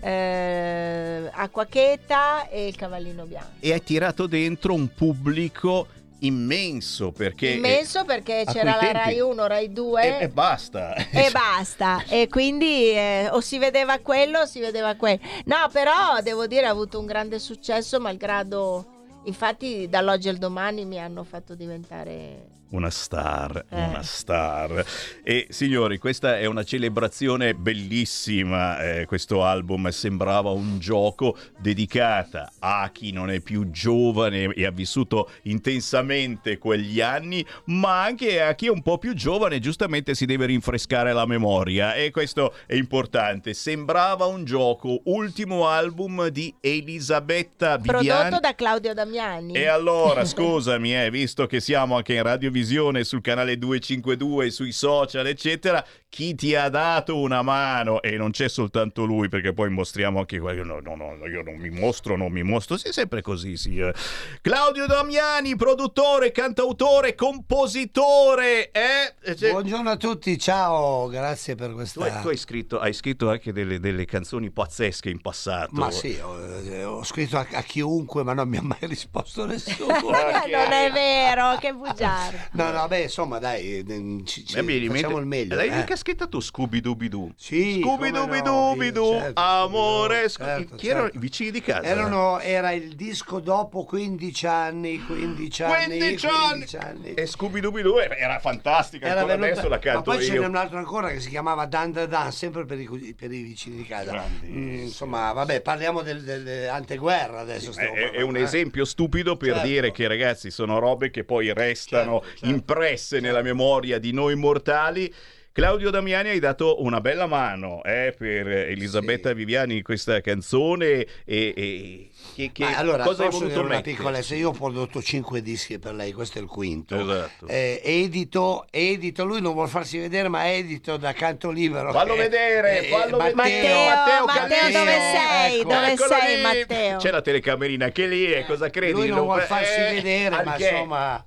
eh, Acqua Cheta e Il Cavallino Bianco. E hai tirato dentro un pubblico immenso perché... Immenso perché c'era la Rai 1, Rai 2 E, e basta. e basta. E quindi eh, o si vedeva quello o si vedeva quello. No, però devo dire ha avuto un grande successo malgrado infatti dall'oggi al domani mi hanno fatto diventare Una star, Eh. una star. E signori, questa è una celebrazione bellissima. eh, questo album sembrava un gioco dedicata a chi non è più giovane e ha vissuto intensamente quegli anni, ma anche a chi è un po' più giovane, giustamente si deve rinfrescare la memoria. E questo è importante. Sembrava un gioco, ultimo album di Elisabetta Viviani. prodotto da Claudio Damiani. E allora, scusami, eh, visto che siamo anche in Radio televisione, sul canale 252, sui social, eccetera, chi ti ha dato una mano e non c'è soltanto lui perché poi mostriamo anche quello no, no, no, io non mi mostro non mi mostro sì, è sempre così sì. eh. Claudio Damiani produttore cantautore compositore eh? Cioè- Buongiorno a tutti, ciao, grazie per tu, questa... hai, tu hai scritto, hai scritto anche delle, delle canzoni pazzesche in passato Ma sì, ho, eh, ho scritto a, a chiunque, ma non mi ha mai risposto nessuno. Non è vero, che bugiardo. No, no, beh, insomma, dai, eh, ci, ci- in facciamo il meglio. L'hai eh. scritta tu, Scooby Dooby Doo? Sì, Scooby come Dooby no, sì, certo, amore. Certo, Chi erano certo. i vicini di casa? Erano, era il disco dopo 15 anni, 15 anni, 15 15 anni. E Scooby Dooby Doo era, era fantastica, Era ancora venuta- adesso la ma canto poi ce n'è io. un altro ancora che si chiamava Dan Da Dan, sempre per i, per i vicini di casa. Mm, insomma, vabbè, parliamo del, del anteguerra adesso. stiamo È, è un eh. esempio stupido per Certo. dire che ragazzi sono robe che poi restano impresse nella memoria di noi mortali. Claudio Damiani hai dato una bella mano eh, per Elisabetta Viviani in questa canzone e, e- che, che- allora, cosa hai voluto una piccola, se io ho prodotto 5 dischi per lei, questo è il quinto. Esatto. Eh, edito, edito, lui non vuol farsi vedere, ma edito da canto libero. Fallo che- vedere, eh, fallo Matteo, vedere. Matteo, Matteo Matteo, dove sei? ecco. Dove Eccolo sei, lì. Matteo? C'è la telecamerina anche lì, e cosa credi? Lui non vuol farsi eh, vedere, ma che? insomma,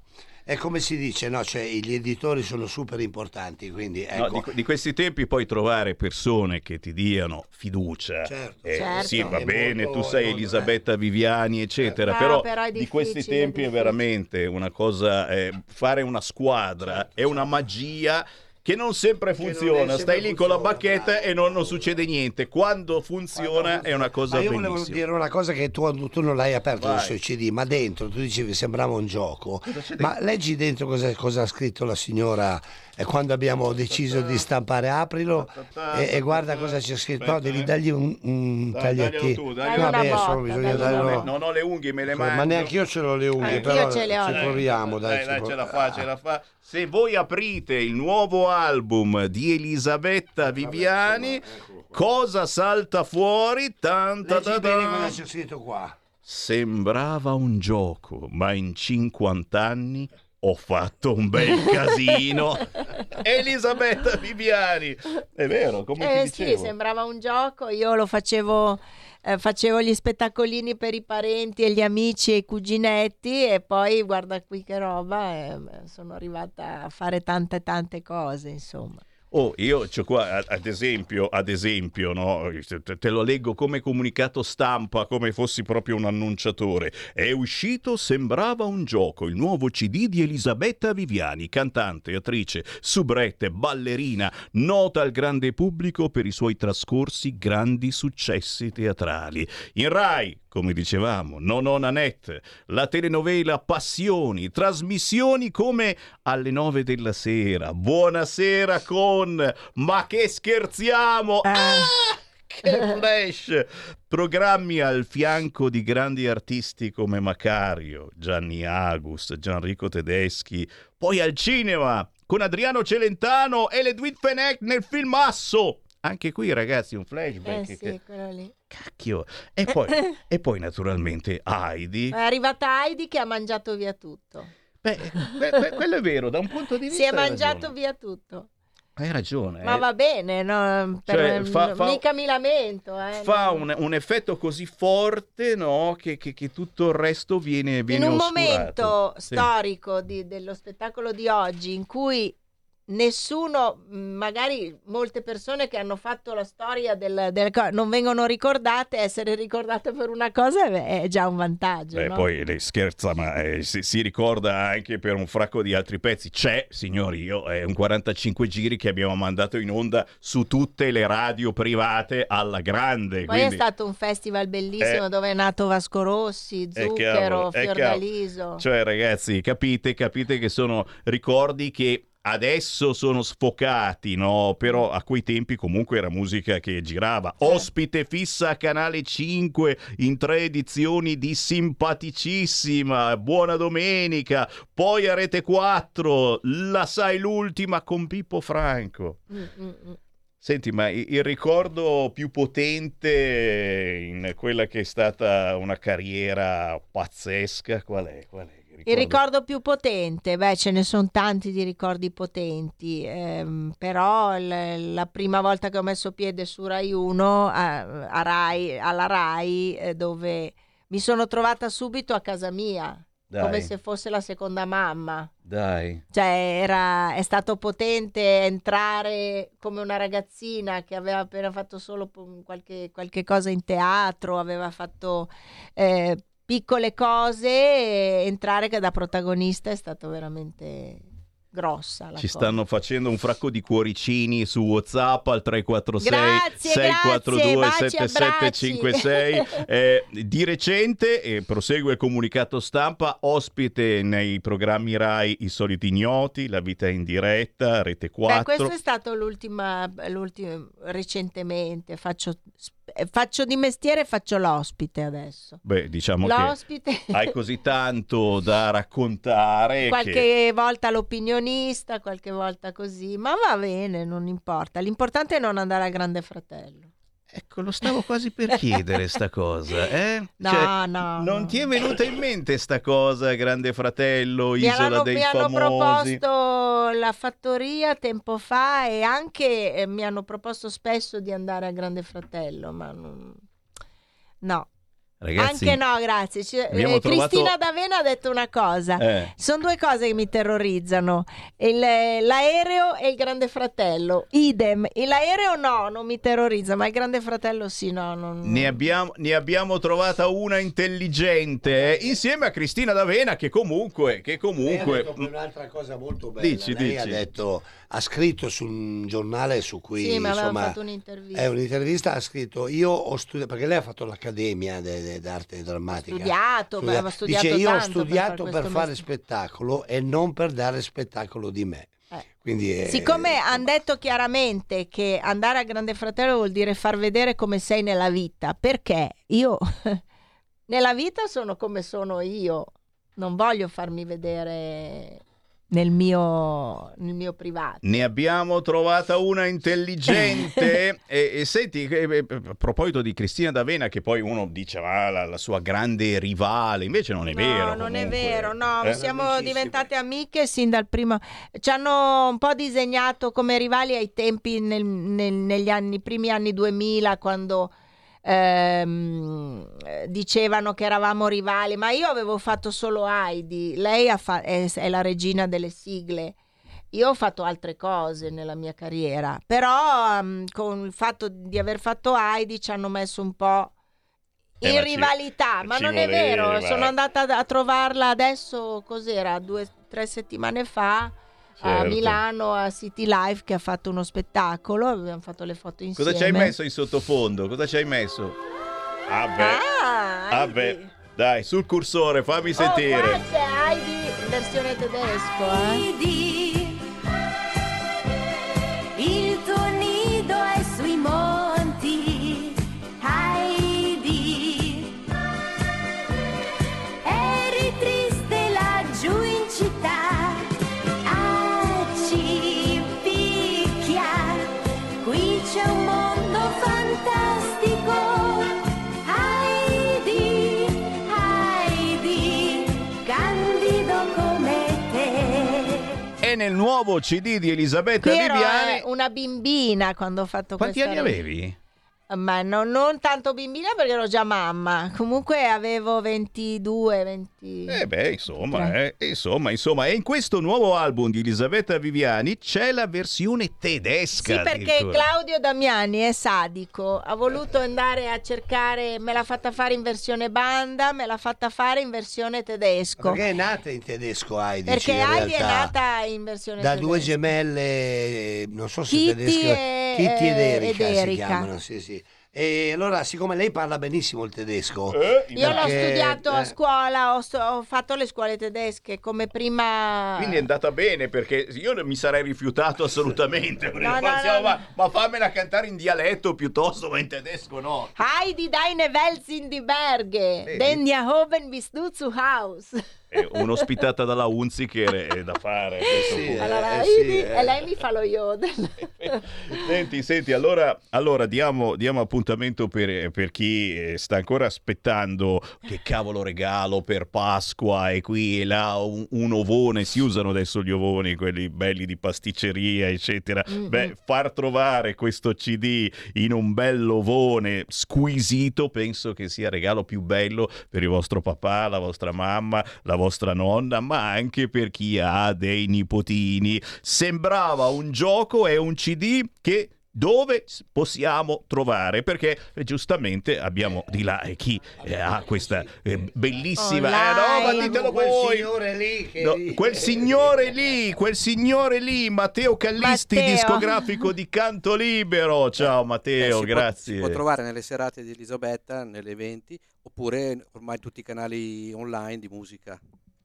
è come si dice, no? Cioè, gli editori sono super importanti, quindi No, ecco. di, di questi tempi poi trovare persone che ti diano fiducia. Certo. Eh, Certo. Sì, va È bene, molto- tu sei Elisabetta Viviani, eccetera, No, però, però di questi tempi è veramente una cosa, eh, fare una squadra è una magia che non sempre non funziona, sempre stai lì con la funziona, bacchetta bravo. e non, non succede niente. Quando funziona è una cosa Ma io volevo bellissima. dire una cosa che tu, tu non l'hai aperto Vai. il suo CD, ma dentro tu dicevi sembrava un gioco. Ma leggi dentro cosa, cosa ha scritto la signora eh, quando abbiamo deciso di stampare Aprilo e, e guarda cosa c'è scritto. No, devi dargli un, un una Vabbè, botta, solo bisogna botta. Non ho le unghie, me le mangio. Ma neanche io ce l'ho le unghie, Anch'io però ce le ho, ci proviamo. Dai, dai, ci dai, pro- ce la fa, ce la fa. Se voi aprite il nuovo album di Elisabetta Viviani, cosa salta fuori? Tanta bene cosa c'è scritto qua. Sembrava un gioco, ma in 50 anni ho fatto un bel casino. Elisabetta Viviani. È vero, come Eh ti sì, dicevo. sembrava un gioco, io lo facevo, eh, facevo gli spettacolini per i parenti e gli amici e i cuginetti e poi guarda qui che roba, eh, sono arrivata a fare tante tante cose, insomma. Oh, io c'ho qua, ad esempio, ad esempio, no? te lo leggo come comunicato stampa, come fossi proprio un annunciatore. È uscito Sembrava un gioco, il nuovo CD di Elisabetta Viviani, cantante, attrice, subrette, ballerina, nota al grande pubblico per i suoi trascorsi grandi successi teatrali. In Rai, come dicevamo, Nonno Nanette, la telenovela Passioni, trasmissioni come alle nove della sera, Buonasera con Ma che scherziamo! Ah, che flash! Programmi al fianco di grandi artisti come Macario, Gianni Agus, Gianrico Tedeschi, poi al cinema con Adriano Celentano e Ledwig Fenech nel film Asso. Anche qui, ragazzi, un Eh flashback. sì, che- quello lì. Cacchio. E poi, e poi naturalmente Heidi. È arrivata Heidi che ha mangiato via tutto. Beh, que- que- quello è vero, da un punto di vista. Si è mangiato ragione. via tutto. Hai ragione. Ma eh. va bene, no? Cioè, fa- fa- mica mi lamento. Eh, Fa no. un, un effetto così forte, no? Che, che- che tutto il resto viene, viene in un oscurato. momento Sì. storico di- dello spettacolo di oggi in cui nessuno, magari molte persone che hanno fatto la storia del, del non vengono ricordate, essere ricordate per una cosa è, già un vantaggio. Beh, no? poi lei scherza, ma eh, si, si ricorda anche per un fracco di altri pezzi. C'è, signori, io è un 45 giri che abbiamo mandato in onda su tutte le radio private alla grande. Poi quindi- è stato un festival bellissimo Eh. dove è nato Vasco Rossi, Zucchero, Fiordaliso. Cioè, ragazzi, capite, capite che sono ricordi che adesso sono sfocati, no? Però a quei tempi comunque era musica che girava. Ospite fissa a Canale 5 in tre edizioni di Simpaticissima, Buona Domenica, poi a Rete 4, La sai l'ultima con Pippo Franco. Mm, mm, mm. Senti, ma il ricordo più potente in quella che è stata una carriera pazzesca, qual è? Qual è? Il ricordo più potente, beh, ce ne sono tanti di ricordi potenti, ehm, però l- la prima volta che ho messo piede su Rai 1, a, a Rai, alla Rai, eh, dove mi sono trovata subito a casa mia, Dai. come se fosse la seconda mamma. Dai. Cioè, era, è stato potente entrare come una ragazzina che aveva appena fatto solo qualche, qualche cosa in teatro, aveva fatto eh, piccole cose, entrare che da protagonista è stato veramente grossa. La Ci cosa. stanno facendo un fracco di cuoricini su WhatsApp al 346 Grazie, 642 grazie, baci, 7756. Eh, di recente eh, prosegue il comunicato stampa, ospite nei programmi Rai I soliti ignoti, La vita in diretta, Rete 4. Beh, questo è stato l'ultima, l'ultimo recentemente. Faccio, eh, faccio di mestiere, faccio l'ospite adesso. Beh, diciamo L'ospite. che hai così tanto da raccontare qualche che volta l'opinionista, qualche volta così, ma va bene, non importa. L'importante è non andare al Grande Fratello. Ecco, lo stavo quasi per chiedere sta cosa, eh? No, Cioè, no, Non no. ti è venuta in mente sta cosa, Grande Fratello, Mi Isola hanno, dei mi hanno Famosi? proposto la fattoria tempo fa e anche eh, mi hanno proposto spesso di andare al Grande Fratello, ma non... no. Ragazzi, Anche no, grazie. Ci- eh, trovato- Cristina D'Avena ha detto una cosa. Eh. Sono due cose che mi terrorizzano: Il- l'aereo e il Grande Fratello. Idem. E L'aereo no, non mi terrorizza, ma il Grande Fratello sì, no. Non... Ne abbiamo, ne abbiamo trovata una intelligente eh, insieme a Cristina D'Avena che comunque, che Lei ha comunque detto un'altra cosa molto bella. Dici, Lei ha dici. detto, ha scritto su un giornale su cui Sì, insomma, fatto un'intervista. è un'intervista, ha scritto io ho studiato, perché lei ha fatto l'accademia de- de- d'arte drammatica. Studiato, Studia- aveva studiato Dice io ho tanto per studiato fare per, fare mestiere." spettacolo e non per dare spettacolo di me. Quindi è- Siccome hanno detto chiaramente che andare al Grande Fratello vuol dire far vedere come sei nella vita, perché io nella vita sono come sono io, non voglio farmi vedere nel mio, nel mio privato. ne abbiamo trovata una intelligente. e, e senti, eh, eh, a proposito di Cristina D'Avena, che poi uno dice ah, la, la sua grande rivale, invece non è vero. No, non è comunque. vero, no, Eh? siamo diventate amiche sin dal primo. Ci hanno un po' disegnato come rivali ai tempi nel- nel- negli anni, primi anni 2000, quando ehm, eh, dicevano che eravamo rivali, ma io avevo fatto solo Heidi, lei fa- è, è la regina delle sigle. Io ho fatto altre cose nella mia carriera, però ehm, con il fatto di aver fatto Heidi ci hanno messo un po' Eh, in ci- rivalità, ma ci non è vero, voleva. sono andata a trovarla adesso, cos'era, due o tre settimane fa a Certo. Milano a City Life che ha fatto uno spettacolo, abbiamo fatto le foto insieme. Cosa ci hai messo in sottofondo? Cosa ci hai messo? Ah beh, Ah, ah beh. dai, sul cursore, fammi Oh, sentire. qua c'è Heidi in versione tedesco, eh. Nel nuovo CD di Elisabetta Qui Viviani. eh, una bimbina quando ho fatto Quanti questa anni re- avevi? Ma no- non tanto bimbina perché ero già mamma. Comunque avevo 22, 20. Eh beh, insomma, eh, insomma, insomma, e in questo nuovo album di Elisabetta Viviani c'è la versione tedesca. Sì, perché. Claudio Damiani è sadico, ha voluto andare a cercare, me l'ha fatta fare in versione banda, me l'ha fatta fare in versione tedesco. Perché è nata in tedesco Heidi? Perché in Heidi è nata in versione da tedesca. due gemelle, non so se Kitty tedesche, e- Kitty ed Erika, ed si Erika. chiamano, sì, sì. E allora, siccome lei parla benissimo il tedesco, Io l'ho perché- studiato a eh, scuola, ho, sto- ho fatto le scuole tedesche come prima... Quindi è andata bene perché io mi sarei rifiutato assolutamente. No, no, no, ma- ma fammela cantare in dialetto piuttosto, ma in tedesco no. Heidi deine Welt sind die Berge, denn ja oben bist du zu Haus. Un'ospitata dalla Unziker è da fare. questo Sì. Allora, eh, sì, vedi? eh. e lei mi fa lo yodel. Senti, senti, allora, allora diamo, diamo appuntamento per, per chi eh, sta ancora aspettando che cavolo regalo per Pasqua e qui e là un, un ovone, si usano adesso gli ovoni, quelli belli di pasticceria, eccetera. Mm-mm. Beh, far trovare questo CD in un bell'ovone squisito penso che sia il regalo più bello per il vostro papà, la vostra mamma, la vostra nonna, ma anche per chi ha dei nipotini. Sembrava un gioco e un CD che dove possiamo trovare perché eh, giustamente abbiamo di là eh, chi eh, ha questa eh, bellissima eh, no, ditelo Quel voi signore lì che... No, quel signore lì, quel signore lì, Matteo Callisti, Matteo. discografico di Canto Libero. Ciao Eh, Matteo, può- grazie. si può trovare nelle serate di Elisabetta, nelle eventi, oppure ormai tutti i canali online di musica.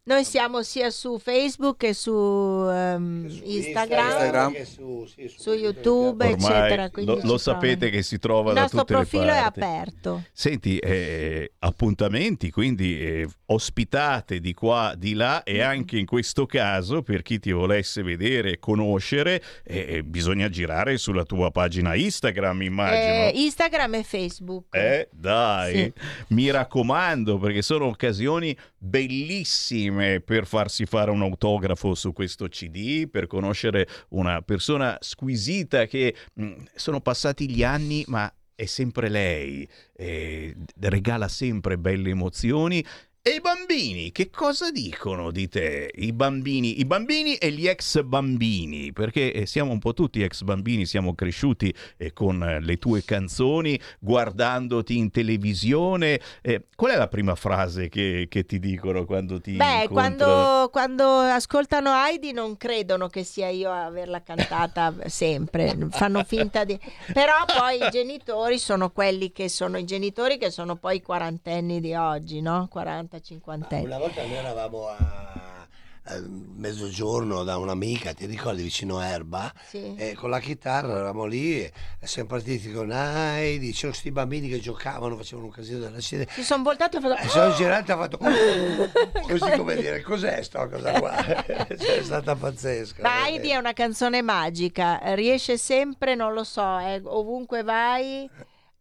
Noi siamo sia su Facebook che su, ehm, Instagram, Instagram. che su, sì, su su YouTube, Ormai eccetera. lo, lo sapete che si trova Il da nostro tutte le profilo è parti. aperto. Senti, eh, appuntamenti, quindi eh, ospitate di qua, di là e anche in questo caso, per chi ti volesse vedere e conoscere, eh, bisogna girare sulla tua pagina Instagram, immagino. Eh, Instagram e Facebook. Eh, dai, Sì. mi raccomando, perché sono occasioni bellissime per farsi fare un autografo su questo CD, per conoscere una persona squisita che mh, sono passati gli anni, ma è sempre lei, eh, regala sempre belle emozioni. E i bambini, che cosa dicono di te? I bambini, i bambini e gli ex bambini, perché eh, siamo un po' tutti ex bambini, siamo cresciuti eh, con eh, le tue canzoni, guardandoti in televisione. Eh, qual è la prima frase che, che ti dicono quando ti Beh, quando, quando ascoltano Heidi non credono che sia io a averla cantata sempre, fanno finta di... Però poi i genitori sono quelli che sono i genitori che sono poi i quarantenni di oggi, no? 40, 50 Una volta noi eravamo a, a mezzogiorno da un'amica, ti ricordi, vicino a Erba? Sì. E con la chitarra eravamo lì e siamo partiti con Heidi, c'erano questi bambini che giocavano, facevano un casino della sede. Si sono voltato e ho E fatto... sono girato e ha fatto così come dire, cos'è sta cosa qua? Cioè, è stata pazzesca. Ma Heidi è una canzone magica, riesce sempre, non lo so, eh, ovunque vai,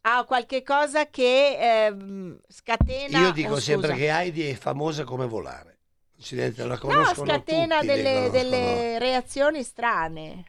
ha qualche cosa che ehm, scatena. Io dico oh, sempre che Heidi è famosa come volare. Accidenti, la No, conoscono scatena tutti, le delle, delle reazioni strane.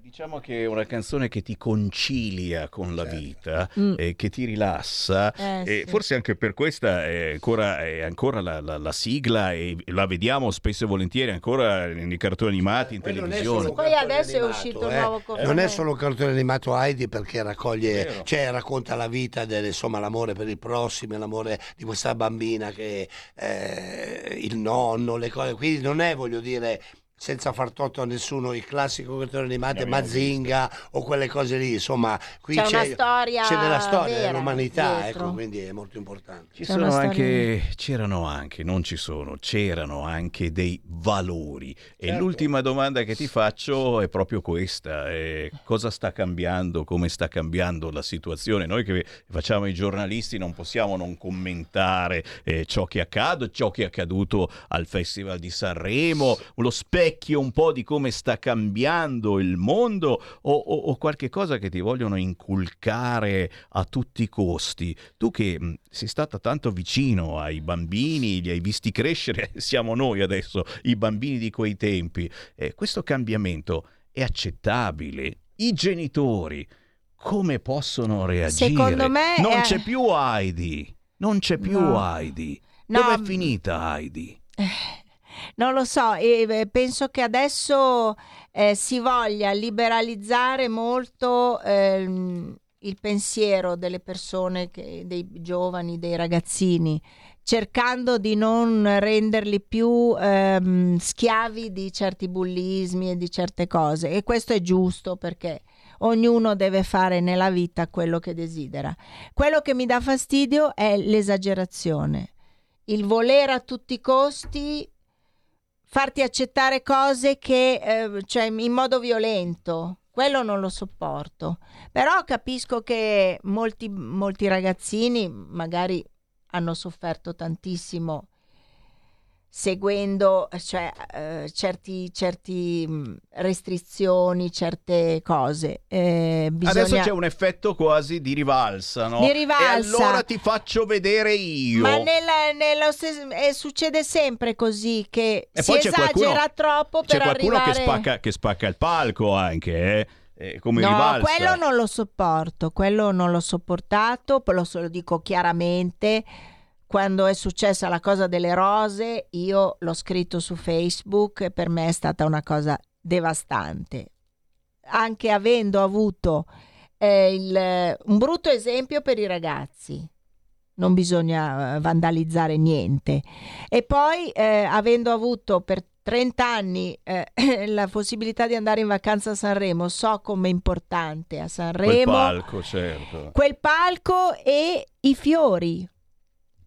Diciamo che è una canzone che ti concilia con la vita, Mm. eh, che ti rilassa Eh, e sì. forse anche per questa è ancora, è ancora la, la- la sigla e la vediamo spesso e volentieri ancora nei cartoni animati, in Poi è televisione. Poi adesso è animato, uscito un eh. nuovo cofanetto. Non è solo un cartone animato Heidi perché raccoglie, cioè racconta la vita, del, insomma l'amore per il prossimo, l'amore di questa bambina che eh, il nonno, le cose. Quindi non è, voglio dire, senza far torto a nessuno, il classico cartone animato Mazinga o quelle cose lì, insomma, qui C'è c'è, una storia c'è della storia vera dell'umanità, dietro. ecco, quindi è molto importante. Ci C'è sono storia- anche, c'erano anche, non ci sono, c'erano anche dei valori. E Certo. l'ultima domanda che ti faccio è proprio questa: eh, cosa sta cambiando, come sta cambiando la situazione? Noi che facciamo i giornalisti non possiamo non commentare eh, ciò che accade, ciò che è accaduto al Festival di Sanremo, lo specchio un po' di come sta cambiando il mondo o, o- o qualche cosa che ti vogliono inculcare a tutti i costi. Tu che mh, sei stata tanto vicino ai bambini, li hai visti crescere, siamo noi adesso, i bambini di quei tempi, eh, questo cambiamento è accettabile? I genitori come possono reagire? Secondo me non è- c'è più Heidi, non c'è più No. Heidi. No, Dove è finita Heidi? Non lo so, e penso che adesso eh, si voglia liberalizzare molto ehm, il pensiero delle persone, che- dei giovani, dei ragazzini, cercando di non renderli più ehm, schiavi di certi bullismi e di certe cose. E questo è giusto perché ognuno deve fare nella vita quello che desidera. Quello che mi dà fastidio è l'esagerazione, il volere a tutti i costi farti accettare cose che eh, cioè in modo violento. Quello non lo sopporto. Però capisco che molti, molti ragazzini magari hanno sofferto tantissimo seguendo cioè, eh, certi, certi mh, restrizioni, certe cose. Eh, bisogna... Adesso c'è un effetto quasi di rivalsa, no? Di rivalsa. E allora ti faccio vedere io. Ma nella- stes- eh, succede sempre così che E si c'è esagera qualcuno- troppo C'è per qualcuno arrivare... che, spacca, che spacca il palco anche, eh? Eh, come No, rivalsa. quello non lo sopporto, quello non l'ho sopportato, lo so- lo dico chiaramente. Quando è successa la cosa delle rose, io l'ho scritto su Facebook e per me è stata una cosa devastante. Anche avendo avuto eh, il- un brutto esempio per i ragazzi. Non bisogna eh, vandalizzare niente. E poi, eh, avendo avuto per 30 anni eh, la possibilità di andare in vacanza a Sanremo, so com'è importante a Quel Sanremo palco, certo. quel palco e i fiori.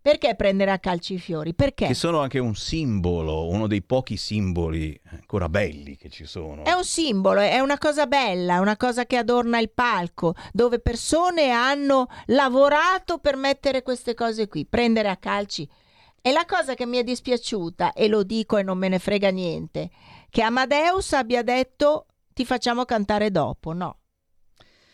Perché prendere a calci i fiori? Perché? Che sono anche un simbolo, uno dei pochi simboli ancora belli che ci sono. È un simbolo, è una cosa bella, è una cosa che adorna il palco, dove persone hanno lavorato per mettere queste cose qui, prendere a calci. E la cosa che mi è dispiaciuta, e lo dico e non me ne frega niente, che Amadeus abbia detto ti facciamo cantare dopo, no.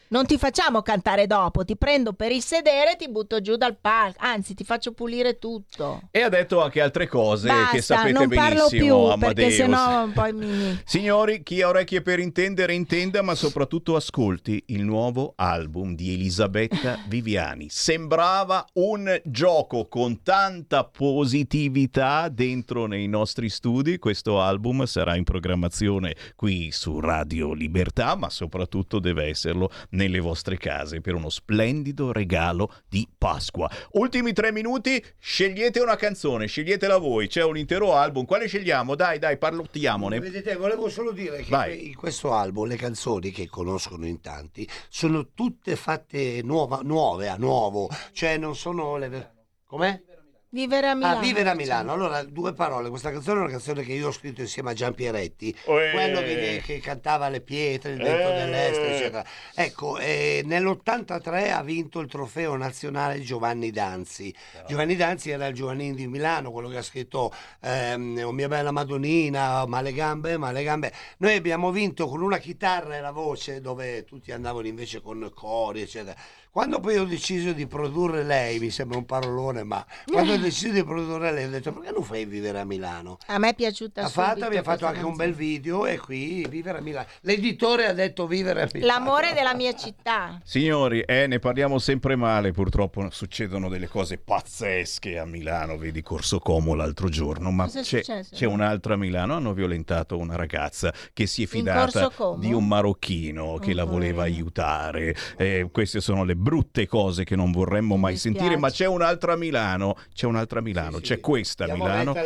Non ti facciamo cantare dopo, ti prendo per il sedere e ti butto giù dal palco, anzi ti faccio pulire tutto. E ha detto anche altre cose che Basta, sapete non parlo benissimo, più perché Amadeus. sennò poi mi- Signori, chi ha orecchie per intendere, intenda, ma soprattutto ascolti il nuovo album di Elisabetta Viviani. Sembrava un gioco con tanta positività dentro nei nostri studi. Questo album sarà in programmazione qui su Radio Libertà, ma soprattutto deve esserlo nelle vostre case per uno splendido regalo di Pasqua. Ultimi tre minuti, scegliete una canzone, sceglietela voi. C'è un intero album. Quale scegliamo? Dai, dai, parlottiamone. Vedete, volevo solo dire che Vai. in questo album le canzoni che conoscono in tanti sono tutte fatte nuova- nuove, a nuovo, cioè non sono le... Com'è? Vivere a Milano. Ah, vivere a Milano. Allora, due parole. Questa canzone è una canzone che io ho scritto insieme a Gian Pieretti, Uè. quello che, che cantava Le pietre, il vento Eh. dell'est, eccetera. Ecco, eh, nell'83 ha vinto il trofeo nazionale Giovanni Danzi. Giovanni Danzi era il Giovannini di Milano, quello che ha scritto ehm, Oh mia bella Madonnina, Ma le gambe, ma le gambe. Noi abbiamo vinto con una chitarra e la voce, dove tutti andavano invece con cori, eccetera. Quando poi ho deciso di produrre lei, mi sembra un parolone, ma quando ho deciso di produrre lei ho detto perché non fai vivere a Milano? A me è piaciuta Ha subito fatto, mi ha fatto anche un canzone. bel video e qui vivere a Milano. L'editore ha detto vivere a Milano. L'amore della mia città. Signori, eh, ne parliamo sempre male, purtroppo succedono delle cose pazzesche a Milano, vedi Corso Como l'altro giorno, ma c'è, c'è un'altra a Milano, hanno violentato una ragazza che si è fidata di un marocchino che la voleva aiutare, Eh, queste sono le brutte cose che non vorremmo mai sentire, ma c'è un'altra a Milano, c'è un'altra Milano, c'è questa a Diamo Milano. va.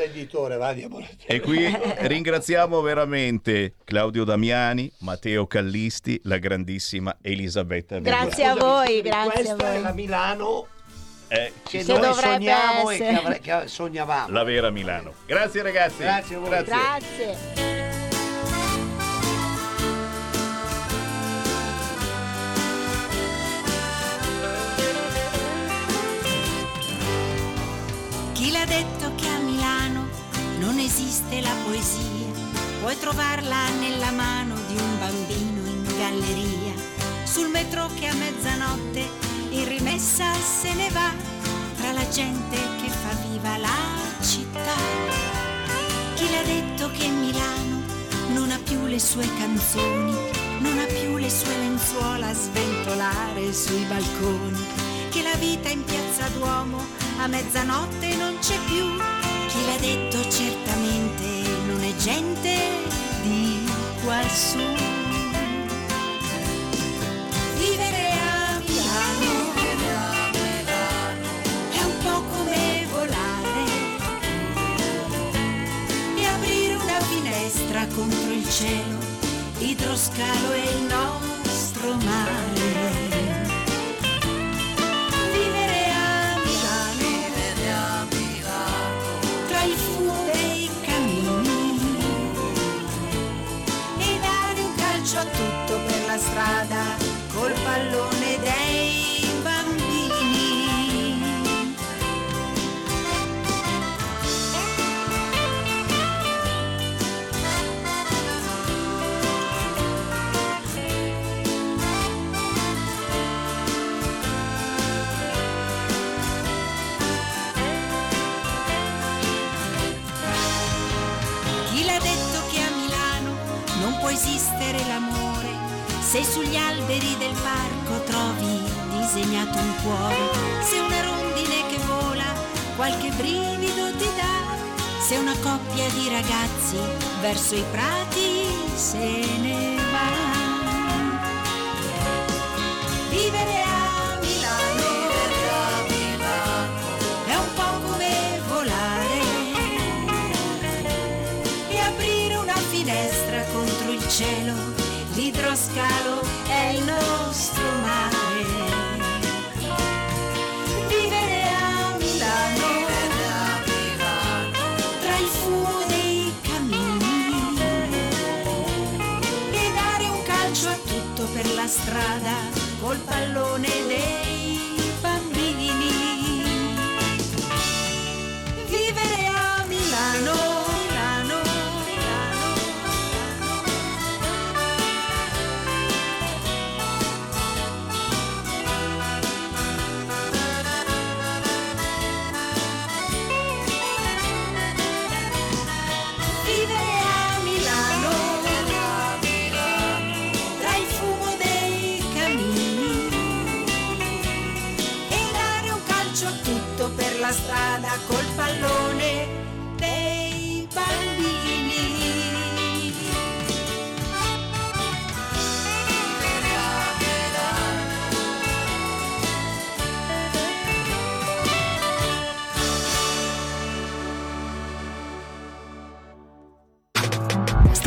E qui ringraziamo veramente Claudio Damiani, Matteo Callisti, la grandissima Elisabetta. Grazie a voi, grazie a Questa è la voi. Milano Eh, che noi sogniamo e essere. che, avre- che sognavamo. la vera Milano. Grazie ragazzi. Grazie a voi. Grazie. L'ha detto che a Milano non esiste la poesia? Puoi trovarla nella mano di un bambino in galleria, sul metro che a mezzanotte in rimessa se ne va, tra la gente che fa viva la città. Chi l'ha detto che Milano non ha più le sue canzoni, non ha più le sue lenzuola a sventolare sui balconi, che la vita in piazza Duomo a mezzanotte non c'è più. Chi l'ha detto certamente non è gente di quassù. Vivere a Milano è un po' come volare e aprire una finestra contro il cielo, idroscalo è il nostro mare. Ragazzi verso i prati se ne va. Vivere a Milano, è un po' come volare e aprire una finestra contro il cielo. L'idroscalo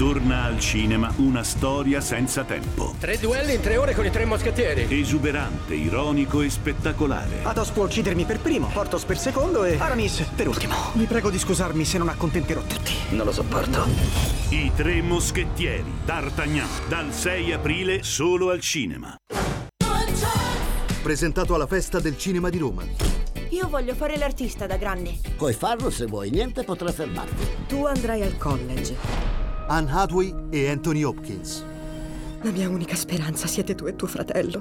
Torna al cinema una storia senza tempo. Tre duelli in tre ore con i tre moschettieri. Esuberante, ironico e spettacolare. Athos può uccidermi per primo, Portos per secondo e Aramis per ultimo. Vi prego di scusarmi se non accontenterò tutti. Non lo sopporto. I tre moschettieri. D'Artagnan. Dal 6 aprile solo al cinema. Presentato alla Festa del Cinema di Roma. Io voglio fare l'artista da grande. Puoi farlo se vuoi, niente potrà fermarti. Tu andrai al college. Anne Hathaway e Anthony Hopkins. La mia unica speranza siete tu e tuo fratello.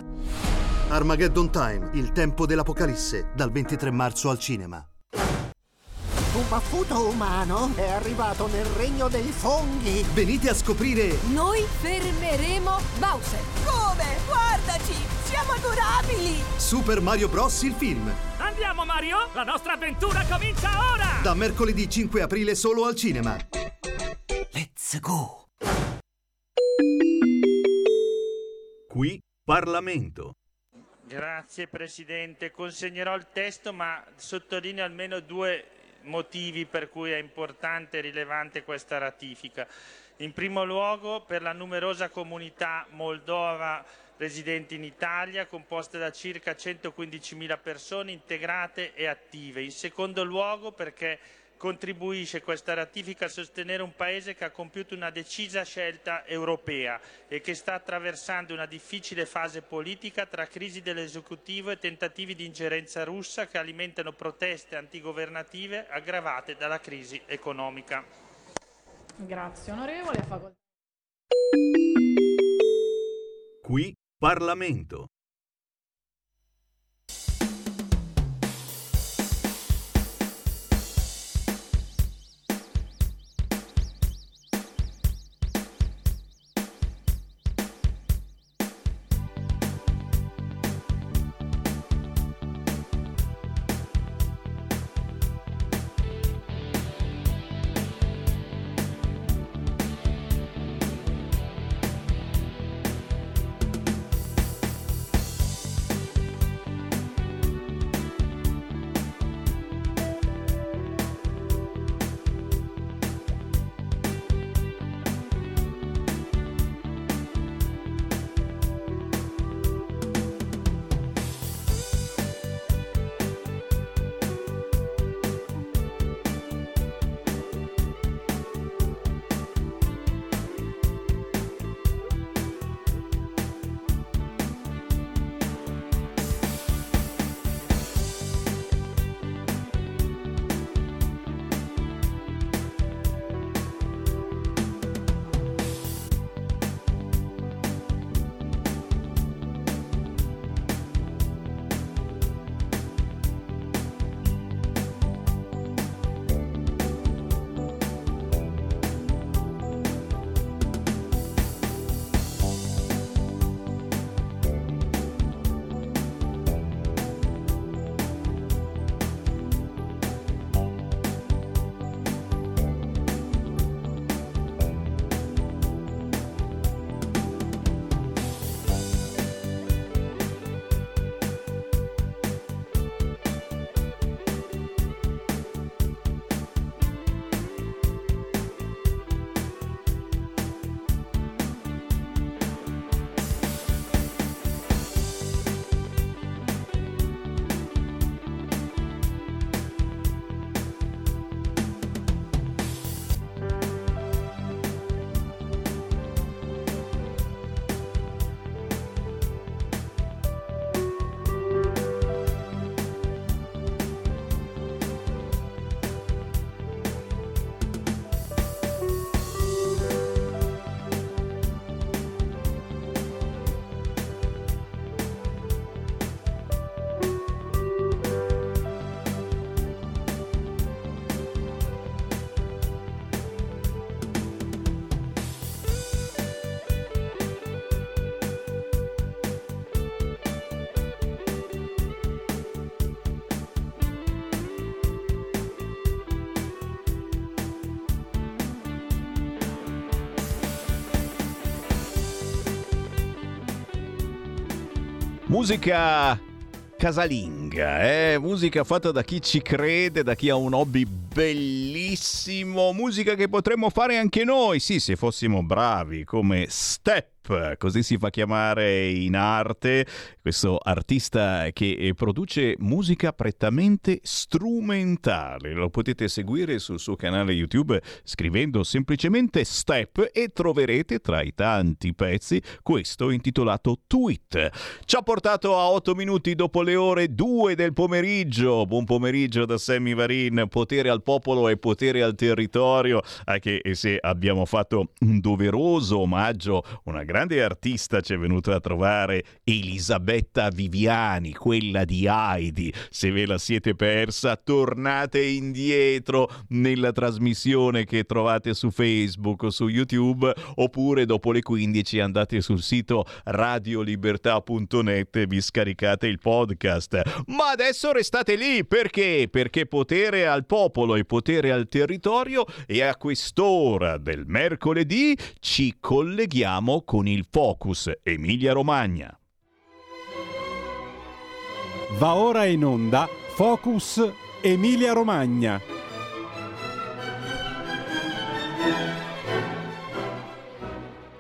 Armageddon Time, il tempo dell'Apocalisse, dal 23 marzo al cinema. Un baffuto umano è arrivato nel regno dei funghi. Venite a scoprire Noi fermeremo Bowser. Come? Guardaci! Siamo adorabili! Super Mario Bros. il film. Andiamo Mario, la nostra avventura comincia ora! Da mercoledì 5 aprile solo al cinema. Let's go! Qui Parlamento. Grazie Presidente, consegnerò il testo ma sottolineo almeno due motivi per cui è importante e rilevante questa ratifica. In primo luogo per la numerosa comunità moldova residenti in Italia, composta da circa 115.000 persone integrate e attive. In secondo luogo perché contribuisce questa ratifica a sostenere un Paese che ha compiuto una decisa scelta europea e che sta attraversando una difficile fase politica tra crisi dell'esecutivo e tentativi di ingerenza russa che alimentano proteste antigovernative aggravate dalla crisi economica. Grazie onorevole. Qui Parlamento. Musica casalinga, eh? musica fatta da chi ci crede, da chi ha un hobby bellissimo, musica che potremmo fare anche noi, sì, se fossimo bravi, come Step così si fa chiamare in arte, questo artista che eh, produce musica prettamente strumentale. Lo potete seguire sul suo canale YouTube scrivendo semplicemente Step e troverete tra i tanti pezzi questo intitolato Tweet. Ci ha portato a 8 minuti dopo le ore 2 del pomeriggio. Buon pomeriggio da Sammy Varin, potere al popolo e potere al territorio, anche se abbiamo fatto un doveroso omaggio, una grande artista ci è venuta a trovare Elisabetta Viviani, quella di Heidi. Se ve la siete persa, tornate indietro nella trasmissione che trovate su Facebook o su YouTube oppure dopo le 15 andate sul sito radiolibertà.net e vi scaricate il podcast. Ma adesso restate lì perché? Perché potere al popolo e potere al territorio e a quest'ora del mercoledì ci colleghiamo con il Focus Emilia Romagna. Va ora in onda Focus Emilia Romagna.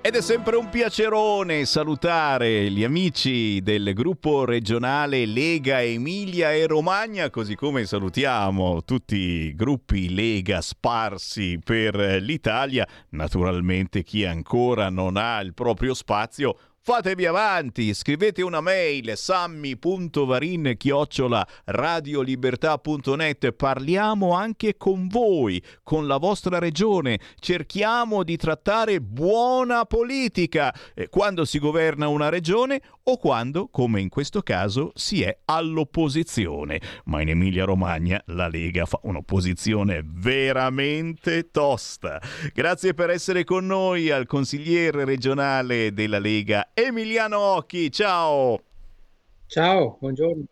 Ed è sempre un piacerone salutare gli amici del gruppo regionale Lega Emilia e Romagna, così come salutiamo tutti i gruppi Lega sparsi per l'Italia. Naturalmente chi ancora non ha il proprio spazio Fatevi avanti, scrivete una mail sammi.varin chiocciola radiolibertà.net parliamo anche con voi, con la vostra regione, cerchiamo di trattare buona politica. Eh, quando si governa una regione o quando, come in questo caso, si è all'opposizione. Ma in Emilia Romagna la Lega fa un'opposizione veramente tosta. Grazie per essere con noi al consigliere regionale della Lega Emiliano Occhi, ciao! Ciao, buongiorno.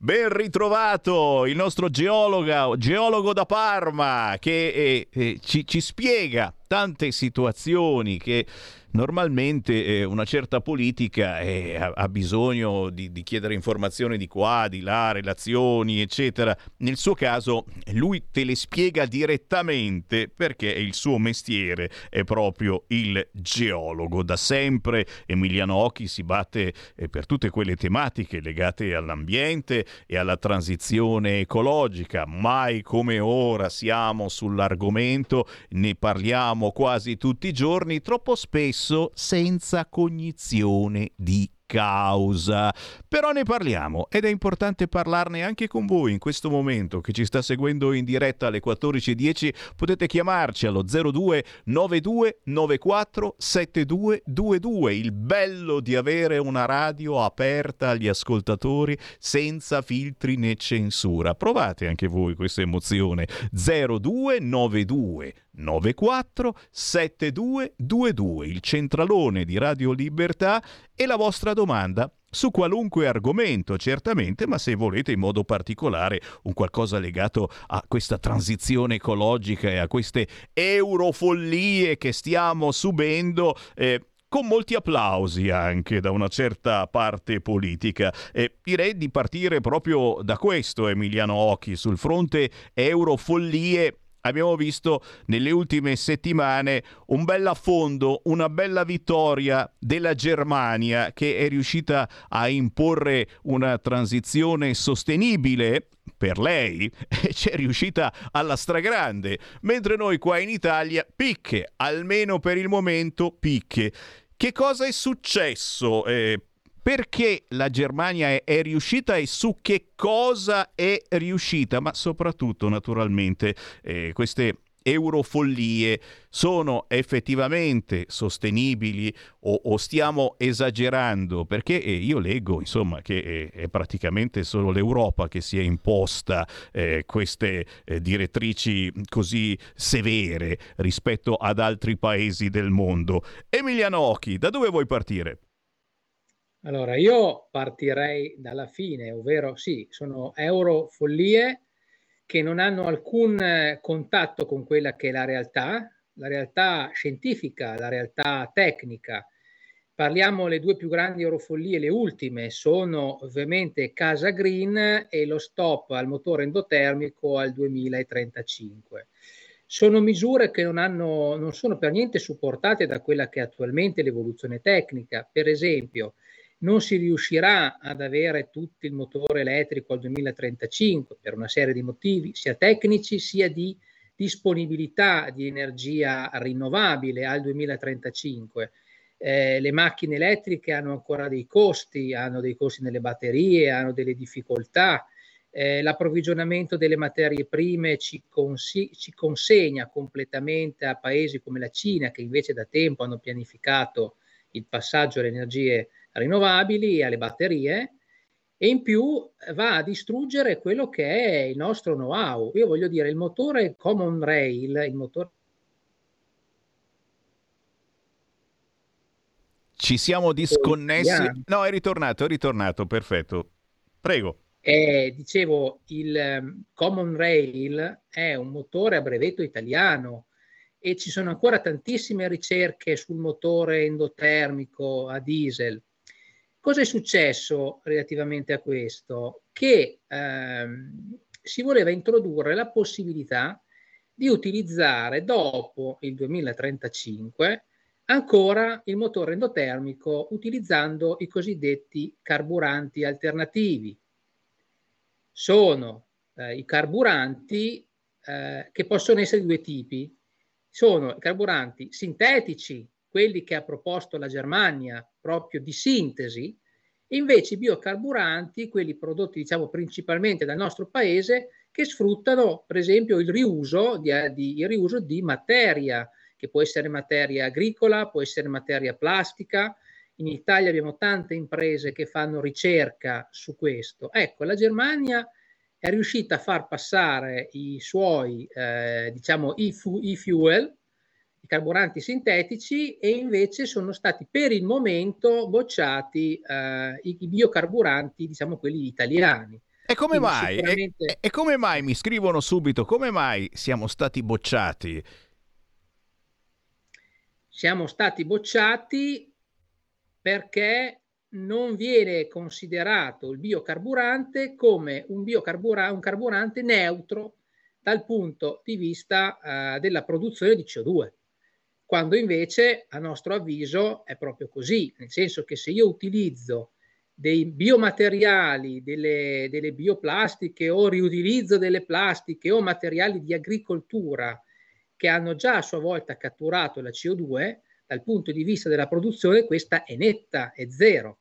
Ben ritrovato il nostro geologa, geologo da Parma che eh, eh, ci, ci spiega tante situazioni che normalmente eh, una certa politica eh, ha, bisogno di, di, chiedere informazioni di qua, di là, relazioni, eccetera. Nel suo caso lui te le spiega direttamente perché il suo mestiere è proprio il geologo. Da sempre Emiliano Occhi si batte eh, per tutte quelle tematiche legate all'ambiente e alla transizione ecologica. Mai come ora siamo sull'argomento, ne parliamo quasi tutti i giorni, troppo spesso spesso senza cognizione di causa. Però ne parliamo ed è importante parlarne anche con voi in questo momento che ci sta seguendo in diretta alle 14.10. Potete chiamarci allo 02 92 94 7222. Il bello di avere una radio aperta agli ascoltatori senza filtri né censura. Provate anche voi questa emozione. 02 92 94 7222, il centralone di Radio Libertà e la vostra domanda su qualunque argomento, certamente, ma se volete in modo particolare un qualcosa legato a questa transizione ecologica e a queste eurofollie che stiamo subendo, eh, con molti applausi anche da una certa parte politica. E direi di partire proprio da questo, Emiliano Occhi, sul fronte eurofollie abbiamo visto nelle ultime settimane un bel affondo, una bella vittoria della Germania che è riuscita a imporre una transizione sostenibile per lei e c'è riuscita alla stragrande, mentre noi qua in Italia picche, almeno per il momento picche. Che cosa è successo eh, perché la Germania è, è, riuscita e su che cosa è riuscita, ma soprattutto naturalmente eh, queste eurofollie sono effettivamente sostenibili o, o stiamo esagerando? Perché eh, io leggo insomma che è, è, praticamente solo l'Europa che si è imposta eh, queste eh, direttrici così severe rispetto ad altri paesi del mondo. Emiliano Occhi, da dove vuoi partire? Allora, io partirei dalla fine, ovvero sì, sono eurofollie che non hanno alcun eh, contatto con quella che è la realtà, la realtà scientifica, la realtà tecnica Parliamo le due più grandi eurofollie, le ultime, sono ovviamente Casa Green e lo stop al motore endotermico al 2035. Sono misure che non, hanno, non sono per niente supportate da quella che è attualmente l'evoluzione tecnica. Per esempio, non si riuscirà ad avere tutto il motore elettrico al 2035 per una serie di motivi, sia tecnici sia di disponibilità di energia rinnovabile al 2035 eh, le macchine elettriche hanno ancora dei costi, hanno dei costi nelle batterie, hanno delle difficoltà. Eh, l'approvvigionamento delle materie prime ci, consi- ci, consegna completamente a paesi come la Cina, che invece da tempo hanno pianificato il passaggio alle energie rinnovabili alle batterie, e in più va a distruggere quello che è il nostro know-how. Io voglio dire, il motore Common Rail, il motore Ci siamo disconnessi. No, è ritornato, è ritornato, perfetto. Prego. Eh, dicevo, il um, Common Rail è un motore a brevetto italiano e ci sono ancora tantissime ricerche sul motore endotermico a diesel. Cosa è successo relativamente a questo? Che ehm, si voleva introdurre la possibilità di utilizzare dopo il 2035 ancora il motore endotermico utilizzando i cosiddetti carburanti alternativi. Sono eh, i carburanti eh, che possono essere di due tipi. Sono i carburanti sintetici, quelli che ha proposto la Germania proprio di sintesi, e invece i biocarburanti, quelli prodotti diciamo principalmente dal nostro paese, che sfruttano per esempio il riuso di, di, il riuso di materia che può essere materia agricola, può essere materia plastica. In Italia abbiamo tante imprese che fanno ricerca su questo. Ecco, la Germania è riuscita a far passare i suoi, eh, diciamo, e-fuel, i carburanti sintetici, e invece sono stati per il momento bocciati eh, i, i biocarburanti, diciamo quelli italiani. E come, mai, sicuramente... e, e come mai mi scrivono subito? Come mai siamo stati bocciati? siamo stati bocciati perché non viene considerato il biocarburante come un, biocarbura- un carburante neutro dal punto di vista uh, della produzione di CO2, quando invece a nostro avviso è proprio così, nel senso che se io utilizzo dei biomateriali, delle, delle bioplastiche o riutilizzo delle plastiche o materiali di agricoltura che hanno già a sua volta catturato la CO2, dal punto di vista della produzione questa è netta, è zero.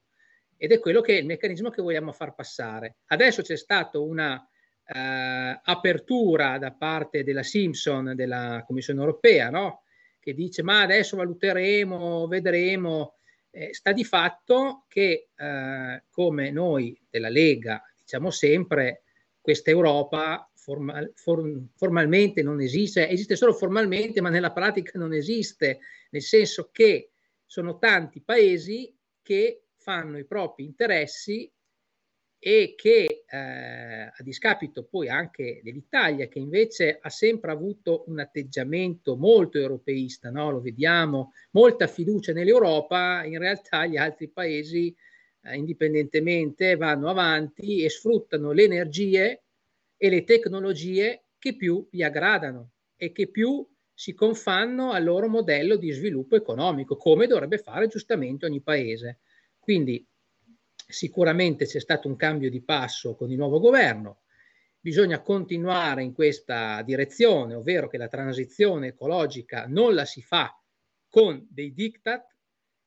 Ed è quello che è il meccanismo che vogliamo far passare. Adesso c'è stata una eh, apertura da parte della Simpson, della Commissione europea, no? Che dice ma adesso valuteremo, vedremo. Eh, sta di fatto che, eh, come noi della Lega diciamo sempre, questa Europa formal, form, formalmente non esiste, esiste solo formalmente, ma nella pratica non esiste, nel senso che sono tanti paesi che fanno i propri interessi e che eh, a discapito poi anche dell'Italia che invece ha sempre avuto un atteggiamento molto europeista, no? lo vediamo, molta fiducia nell'Europa, in realtà gli altri paesi eh, indipendentemente vanno avanti e sfruttano le energie e le tecnologie che più gli aggradano e che più si confanno al loro modello di sviluppo economico, come dovrebbe fare giustamente ogni paese. Quindi sicuramente c'è stato un cambio di passo con il nuovo governo, bisogna continuare in questa direzione, ovvero che la transizione ecologica non la si fa con dei diktat,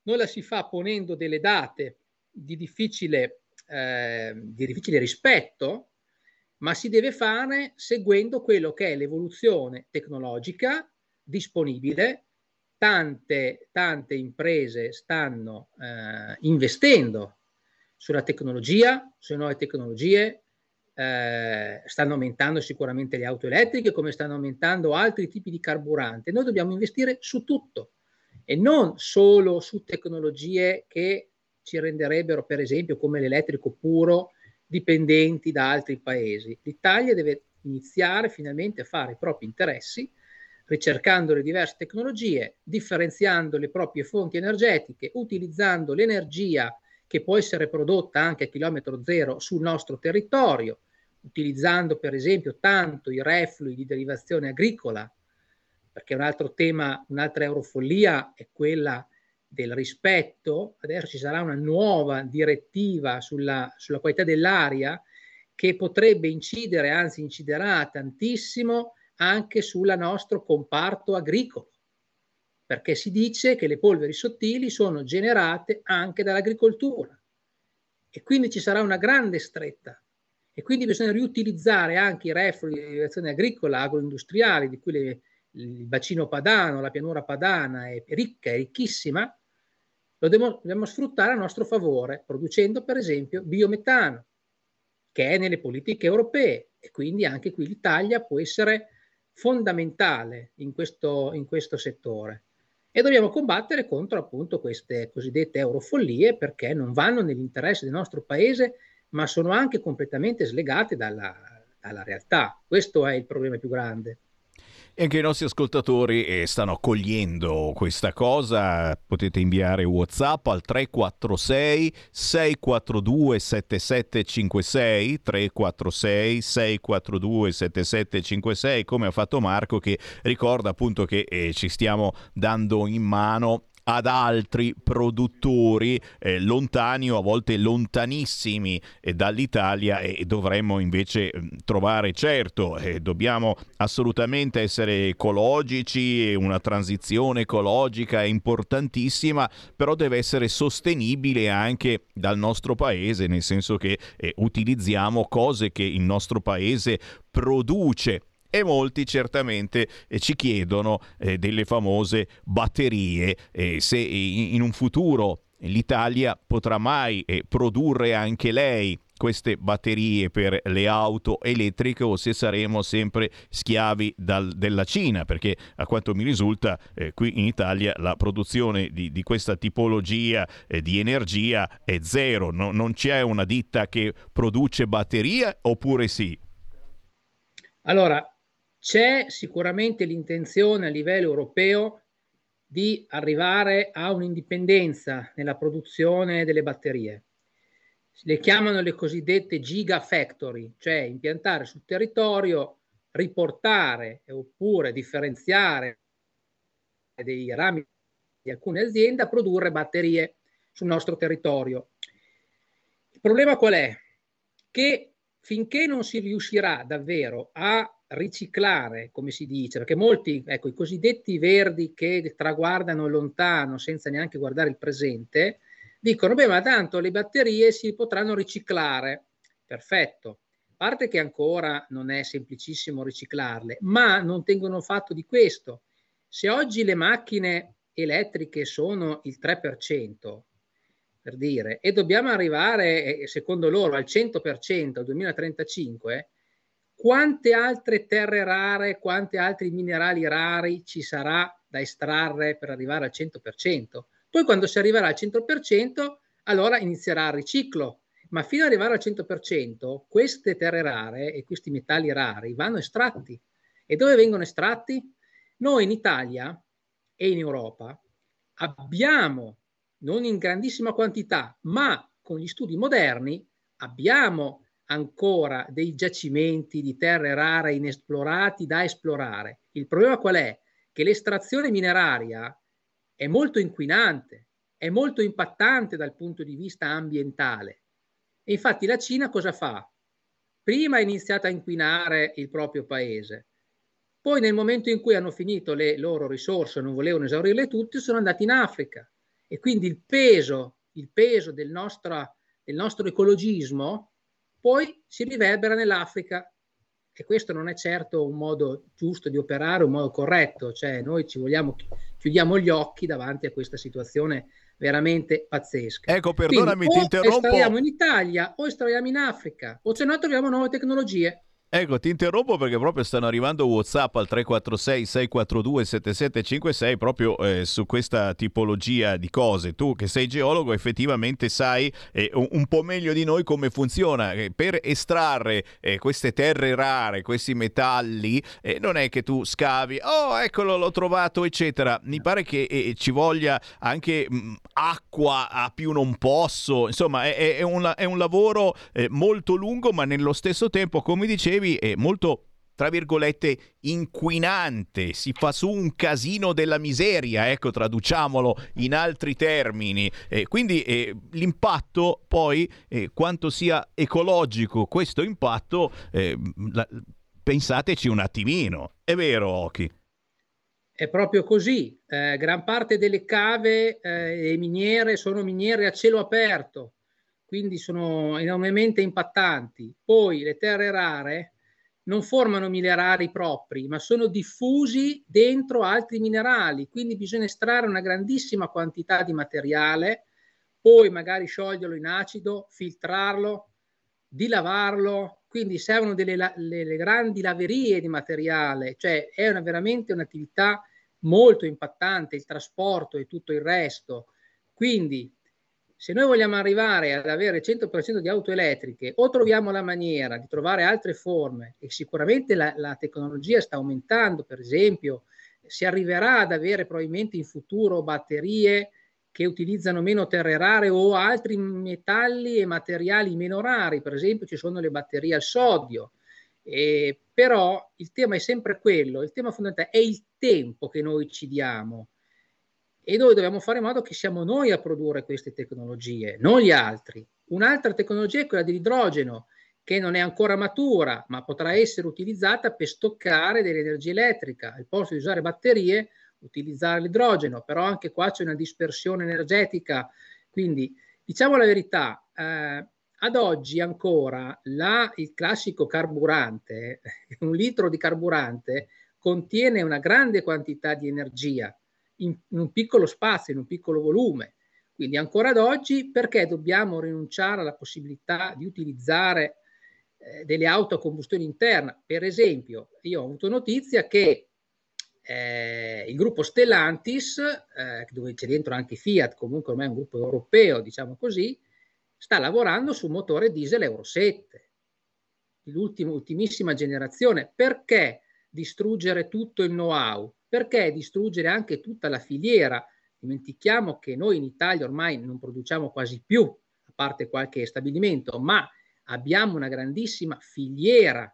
non la si fa ponendo delle date di difficile, eh, di difficile rispetto, ma si deve fare seguendo quello che è l'evoluzione tecnologica disponibile. Tante, tante imprese stanno eh, investendo sulla tecnologia, sulle nuove tecnologie, eh, stanno aumentando sicuramente le auto elettriche come stanno aumentando altri tipi di carburante. Noi dobbiamo investire su tutto e non solo su tecnologie che ci renderebbero, per esempio, come l'elettrico puro, dipendenti da altri paesi. L'Italia deve iniziare finalmente a fare i propri interessi, ricercando le diverse tecnologie, differenziando le proprie fonti energetiche, utilizzando l'energia che può essere prodotta anche a chilometro zero sul nostro territorio, utilizzando per esempio tanto i reflui di derivazione agricola, perché un altro tema, un'altra eurofollia è quella del rispetto. Adesso ci sarà una nuova direttiva sulla, sulla qualità dell'aria che potrebbe incidere, anzi inciderà tantissimo anche sul nostro comparto agricolo, perché si dice che le polveri sottili sono generate anche dall'agricoltura. E quindi ci sarà una grande stretta. E quindi bisogna riutilizzare anche i reflui di derivazione agricola, agroindustriali, di cui le, il bacino padano, la pianura padana è ricca, è ricchissima, lo dobbiamo, dobbiamo sfruttare a nostro favore, producendo per esempio biometano, che è nelle politiche europee. E quindi anche qui l'Italia può essere fondamentale in questo, in questo settore. E dobbiamo combattere contro appunto queste cosiddette eurofollie perché non vanno nell'interesse del nostro paese, ma sono anche completamente slegate dalla, dalla realtà. Questo è il problema più grande. Anche i nostri ascoltatori eh, stanno cogliendo questa cosa. Potete inviare WhatsApp al 346 642 7756 346 642 7756 come ha fatto Marco che ricorda appunto che eh, ci stiamo dando in mano ad altri produttori eh, lontani o a volte lontanissimi eh, dall'Italia e dovremmo invece mm, trovare, certo, eh, dobbiamo assolutamente essere ecologici, una transizione ecologica è importantissima, però deve essere sostenibile anche dal nostro paese, nel senso che eh, utilizziamo cose che il nostro paese produce e molti certamente eh, ci chiedono eh, delle famose batterie, eh, se in un futuro l'Italia potrà mai produrre anche lei queste batterie per le auto elettriche o se saremo sempre schiavi dal, della Cina, perché a quanto mi risulta eh, qui in Italia la produzione di, di questa tipologia eh, di energia è zero, no, non c'è una ditta che produce batterie oppure sì? Allora, c'è sicuramente l'intenzione a livello europeo di arrivare a un'indipendenza nella produzione delle batterie. Le chiamano le cosiddette gigafactory, cioè impiantare sul territorio, riportare oppure differenziare dei rami di alcune aziende a produrre batterie sul nostro territorio. Il problema qual è? Che finché non si riuscirà davvero a riciclare, come si dice, perché molti, ecco, i cosiddetti verdi che traguardano lontano senza neanche guardare il presente, dicono, beh, ma tanto le batterie si potranno riciclare. Perfetto. A parte che ancora non è semplicissimo riciclarle, ma non tengono fatto di questo. Se oggi le macchine elettriche sono il 3%, per dire, e dobbiamo arrivare, secondo loro, al 100% al 2035, quante altre terre rare, quanti altri minerali rari ci sarà da estrarre per arrivare al 100%. Poi quando si arriverà al 100%, allora inizierà il riciclo, ma fino ad arrivare al 100%, queste terre rare e questi metalli rari vanno estratti. E dove vengono estratti? Noi in Italia e in Europa abbiamo, non in grandissima quantità, ma con gli studi moderni, abbiamo ancora dei giacimenti di terre rare inesplorati da esplorare. Il problema qual è? Che l'estrazione mineraria è molto inquinante, è molto impattante dal punto di vista ambientale. E infatti la Cina cosa fa? Prima ha iniziato a inquinare il proprio paese, poi nel momento in cui hanno finito le loro risorse, non volevano esaurirle tutte, sono andati in Africa. E quindi il peso, il peso del, nostro, del nostro ecologismo poi si riverbera nell'Africa e questo non è certo un modo giusto di operare, un modo corretto, cioè noi ci vogliamo, chiudiamo gli occhi davanti a questa situazione veramente pazzesca. Ecco, perdonami, Quindi, ti interrompo. O estraiamo in Italia o estraiamo in Africa, o se no troviamo nuove tecnologie. Ecco, ti interrompo perché proprio stanno arrivando WhatsApp al 346 642 7756 proprio eh, su questa tipologia di cose. Tu che sei geologo effettivamente sai eh, un, un po' meglio di noi come funziona. Eh, per estrarre eh, queste terre rare, questi metalli, eh, non è che tu scavi, oh eccolo l'ho trovato eccetera. Mi pare che eh, ci voglia anche mh, acqua a più non posso, insomma è, è, un, è un lavoro molto lungo ma nello stesso tempo come dicevi è molto tra virgolette inquinante, si fa su un casino della miseria, ecco traduciamolo in altri termini. Eh, quindi eh, l'impatto poi, eh, quanto sia ecologico questo impatto, la, pensateci un attimino, è vero Oki? È proprio così, eh, gran parte delle cave eh, e miniere sono miniere a cielo aperto, quindi sono enormemente impattanti. Poi le terre rare non formano minerali propri, ma sono diffusi dentro altri minerali, quindi bisogna estrarre una grandissima quantità di materiale, poi magari scioglierlo in acido, filtrarlo, dilavarlo, quindi servono delle le, le grandi laverie di materiale, cioè è una, veramente un'attività molto impattante, il trasporto e tutto il resto. Quindi se noi vogliamo arrivare ad avere il 100% di auto elettriche o troviamo la maniera di trovare altre forme e sicuramente la, la, tecnologia sta aumentando, per esempio si arriverà ad avere probabilmente in futuro batterie che utilizzano meno terre rare o altri metalli e materiali meno rari, per esempio ci sono le batterie al sodio, eh, però il tema è sempre quello, il tema fondamentale è il tempo che noi ci diamo e noi dobbiamo fare in modo che siamo noi a produrre queste tecnologie, non gli altri. Un'altra tecnologia è quella dell'idrogeno, che non è ancora matura, ma potrà essere utilizzata per stoccare dell'energia elettrica. Al posto di usare batterie, utilizzare l'idrogeno, però anche qua c'è una dispersione energetica. Quindi, diciamo la verità, eh, ad oggi ancora la, il classico carburante, un litro di carburante, contiene una grande quantità di energia in, in un piccolo spazio, in un piccolo volume. Quindi ancora ad oggi perché dobbiamo rinunciare alla possibilità di utilizzare eh, delle auto a combustione interna? Per esempio, io ho avuto notizia che eh, il gruppo Stellantis, eh, dove c'è dentro anche Fiat, comunque ormai è un gruppo europeo, diciamo così, sta lavorando su un motore diesel Euro 7, l'ultima, ultimissima generazione. Perché distruggere tutto il know-how? perché distruggere anche tutta la filiera? Dimentichiamo che noi in Italia ormai non produciamo quasi più, a parte qualche stabilimento, ma abbiamo una grandissima filiera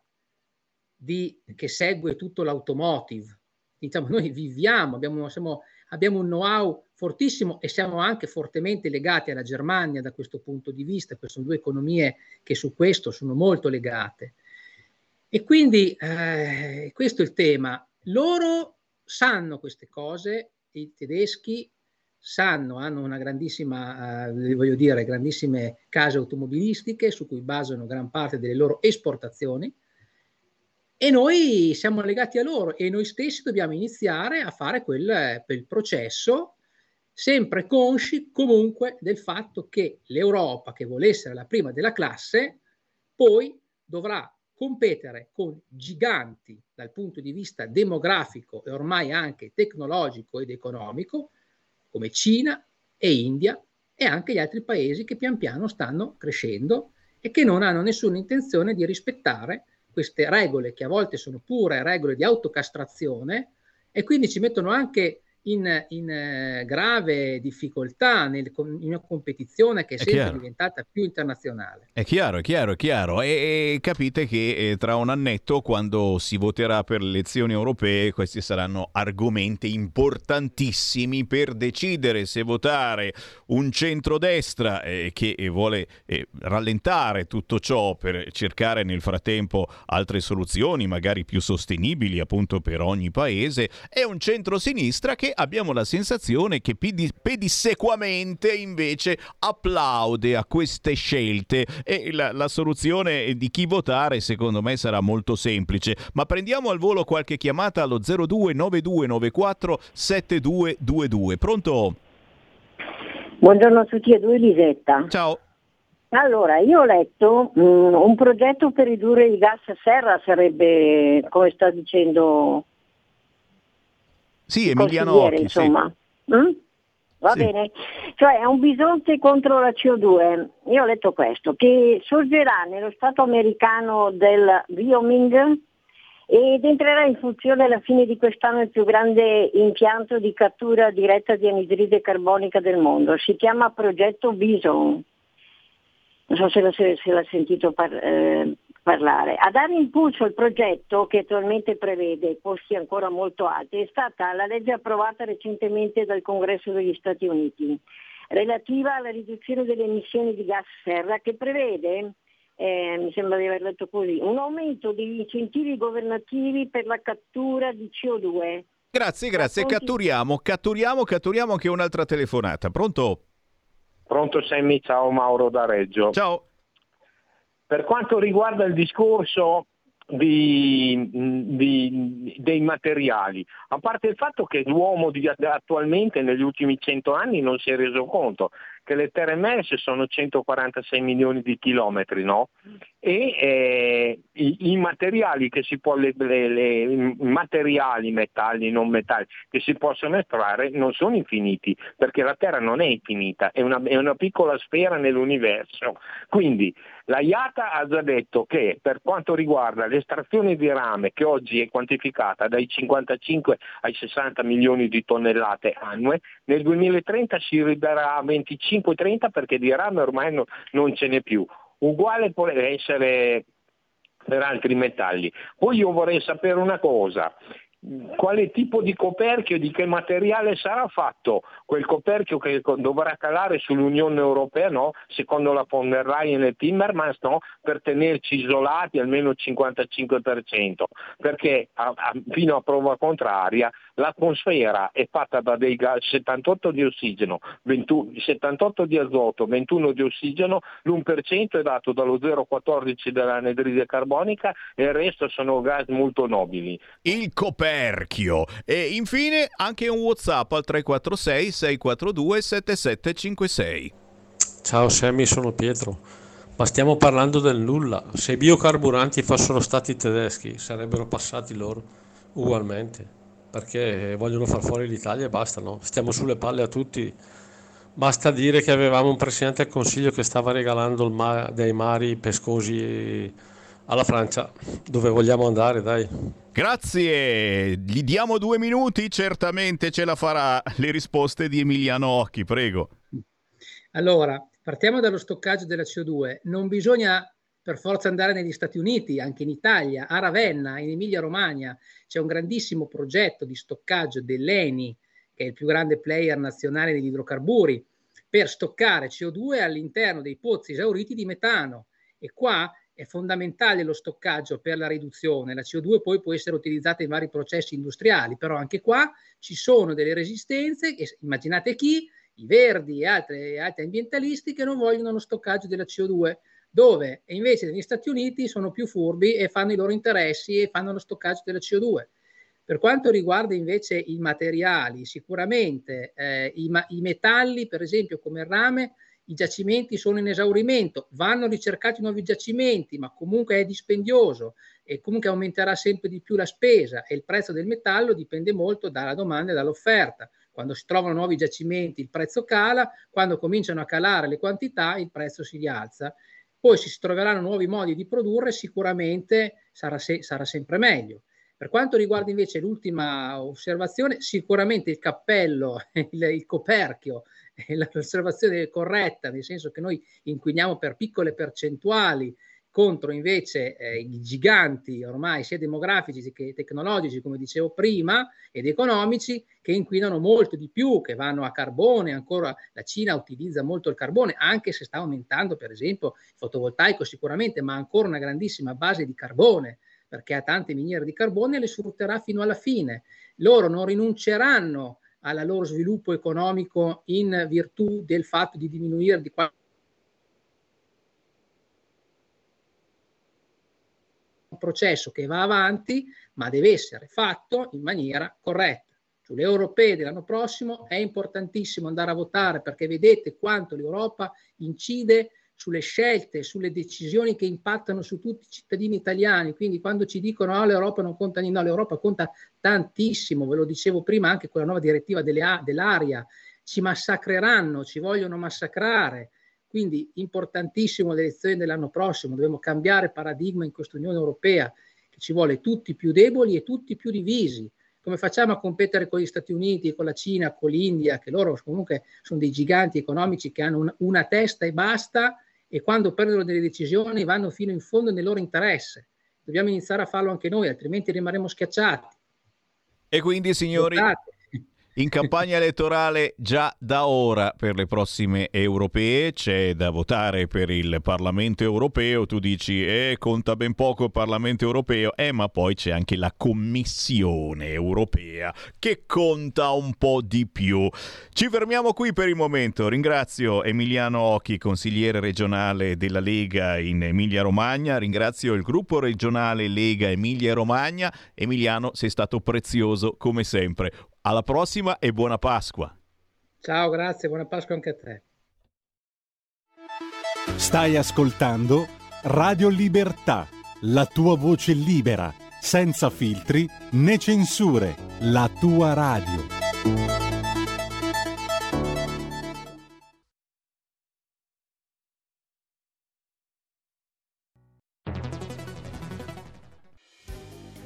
di, che segue tutto l'automotive. Diciamo, noi viviamo, abbiamo, siamo, abbiamo un know-how fortissimo e siamo anche fortemente legati alla Germania da questo punto di vista, queste sono due economie che su questo sono molto legate. E quindi eh, questo è il tema. Loro sanno queste cose, i tedeschi sanno, hanno una grandissima, eh, voglio dire, grandissime case automobilistiche su cui basano gran parte delle loro esportazioni e noi siamo legati a loro e noi stessi dobbiamo iniziare a fare quel, quel processo sempre consci comunque del fatto che l'Europa, che vuole essere la prima della classe, poi dovrà competere con giganti dal punto di vista demografico e ormai anche tecnologico ed economico come Cina e India e anche gli altri paesi che pian piano stanno crescendo e che non hanno nessuna intenzione di rispettare queste regole che a volte sono pure regole di autocastrazione e quindi ci mettono anche in, in eh, grave difficoltà nel, in una competizione che è, è sempre chiaro. diventata più internazionale. È chiaro, è chiaro, è chiaro. E, e capite che eh, tra un annetto, quando si voterà per le elezioni europee, questi saranno argomenti importantissimi per decidere se votare un centrodestra eh, che vuole eh, rallentare tutto ciò per cercare nel frattempo altre soluzioni, magari più sostenibili appunto per ogni paese, e un centrosinistra che abbiamo la sensazione che pedissequamente invece applaude a queste scelte e la, la soluzione di chi votare secondo me sarà molto semplice. Ma prendiamo al volo qualche chiamata allo 029294 7222. Pronto? Buongiorno a tutti e due, Lisetta. Ciao. Allora, io ho letto mm, un progetto per ridurre il gas a serra sarebbe, come sta dicendo Sì, il Emiliano Occhi, sì. insomma. Mm? Va Sì. bene? Cioè è un bisonte contro la CO2. Io ho letto questo, che sorgerà nello Stato americano del Wyoming ed entrerà in funzione alla fine di quest'anno il più grande impianto di cattura diretta di anidride carbonica del mondo. Si chiama Progetto Bison. Non so se l'ha, se l'ha sentito par- eh, parlare. A dare impulso al progetto, che attualmente prevede costi ancora molto alti, è stata la legge approvata recentemente dal Congresso degli Stati Uniti, relativa alla riduzione delle emissioni di gas serra, che prevede, eh, mi sembra di aver letto così, un aumento degli incentivi governativi per la cattura di CO2. Grazie, grazie. Catturiamo, catturiamo, catturiamo anche un'altra telefonata. Pronto? Pronto Sammy, ciao Mauro da Reggio. Ciao. Per quanto riguarda il discorso di- di- dei materiali, a parte il fatto che l'uomo di- attualmente negli ultimi 100 anni non si è reso conto che le terre emerse sono 146 milioni di chilometri, no? E eh, i, i materiali che si può, le, le- le- materiali, metalli, non metalli, che si possono estrarre non sono infiniti, perché la Terra non è infinita, è una, è una piccola sfera nell'universo. Quindi la IATA ha già detto che per quanto riguarda l'estrazione di rame, che oggi è quantificata dai 55 ai 60 milioni di tonnellate annue, nel 2030 si arriverà a 25-30 perché di rame ormai no- non ce n'è più. Uguale può essere per altri metalli. Poi io vorrei sapere una cosa. Quale tipo di coperchio, di che materiale sarà fatto quel coperchio che dovrà calare sull'Unione Europea, no? secondo la von der Leyen e Timmermans, no? per tenerci isolati almeno il 55%, perché a- a- fino a prova contraria l'atmosfera è fatta da dei gas 78 di ossigeno, 21 78 di azoto, 21 di ossigeno, l'1% è dato dallo 0,14 dell'anidride carbonica e il resto sono gas molto nobili. Il coperchio. E infine anche un WhatsApp al 346 642 7756. Ciao Sammy, sono Pietro. Ma stiamo parlando del nulla. Se i biocarburanti fossero stati tedeschi, sarebbero passati loro ugualmente. Perché vogliono far fuori l'Italia e basta, no? Stiamo sulle palle a tutti. Basta dire che avevamo un presidente del Consiglio che stava regalando ma- dei mari pescosi alla Francia. Dove vogliamo andare, dai? Grazie, gli diamo due minuti, certamente ce la farà. Le risposte di Emiliano Occhi, prego. Allora, partiamo dallo stoccaggio della CO2. Non bisogna per forza andare negli Stati Uniti, anche in Italia, a Ravenna, in Emilia-Romagna, c'è un grandissimo progetto di stoccaggio dell'ENI, che è il più grande player nazionale degli idrocarburi, per stoccare CO2 all'interno dei pozzi esauriti di metano. E qua è fondamentale lo stoccaggio per la riduzione. La CO2 poi può essere utilizzata in vari processi industriali, però anche qua ci sono delle resistenze, immaginate chi, i verdi e altri, ambientalisti che non vogliono lo stoccaggio della CO2, dove invece negli Stati Uniti sono più furbi e fanno i loro interessi e fanno lo stoccaggio della CO2. Per quanto riguarda invece i materiali, sicuramente eh, i, ma- i metalli, per esempio come il rame, i giacimenti sono in esaurimento, vanno ricercati nuovi giacimenti, ma comunque è dispendioso e comunque aumenterà sempre di più la spesa e il prezzo del metallo dipende molto dalla domanda e dall'offerta. Quando si trovano nuovi giacimenti il prezzo cala, quando cominciano a calare le quantità il prezzo si rialza. Poi se si troveranno nuovi modi di produrre sicuramente sarà, se- sarà sempre meglio. Per quanto riguarda invece l'ultima osservazione, sicuramente il cappello, il, il coperchio, l'osservazione corretta, nel senso che noi inquiniamo per piccole percentuali contro invece eh, i giganti ormai sia demografici che tecnologici, come dicevo prima, ed economici, che inquinano molto di più, che vanno a carbone, ancora la Cina utilizza molto il carbone, anche se sta aumentando per esempio il fotovoltaico sicuramente, ma ancora una grandissima base di carbone, perché ha tante miniere di carbone e le sfrutterà fino alla fine. Loro non rinunceranno al loro sviluppo economico in virtù del fatto di diminuire di qualche processo che va avanti, ma deve essere fatto in maniera corretta. Sulle europee dell'anno prossimo è importantissimo andare a votare perché vedete quanto l'Europa incide sulle scelte, sulle decisioni che impattano su tutti i cittadini italiani. Quindi quando ci dicono no, l'Europa non conta niente, no, l'Europa conta tantissimo, ve lo dicevo prima anche con la nuova direttiva delle, dell'aria, ci massacreranno, ci vogliono massacrare. Quindi importantissimo le elezioni dell'anno prossimo, dobbiamo cambiare paradigma in questa Unione Europea, che ci vuole tutti più deboli e tutti più divisi. Come facciamo a competere con gli Stati Uniti, con la Cina, con l'India, che loro comunque sono dei giganti economici che hanno un, una testa e basta e quando prendono delle decisioni vanno fino in fondo nel loro interesse. Dobbiamo iniziare a farlo anche noi, altrimenti rimarremo schiacciati. E quindi, signori, Votate in campagna elettorale già da ora per le prossime europee c'è da votare per il Parlamento europeo. Tu dici, eh, conta ben poco il Parlamento europeo, eh, ma poi c'è anche la Commissione europea che conta un po' di più. Ci fermiamo qui per il momento. Ringrazio Emiliano Occhi, consigliere regionale della Lega in Emilia-Romagna. Ringrazio il gruppo regionale Lega Emilia-Romagna. Emiliano, sei stato prezioso come sempre. Alla prossima e buona Pasqua. Ciao, grazie, buona Pasqua anche a te. Stai ascoltando Radio Libertà, la tua voce libera, senza filtri né censure, la tua radio.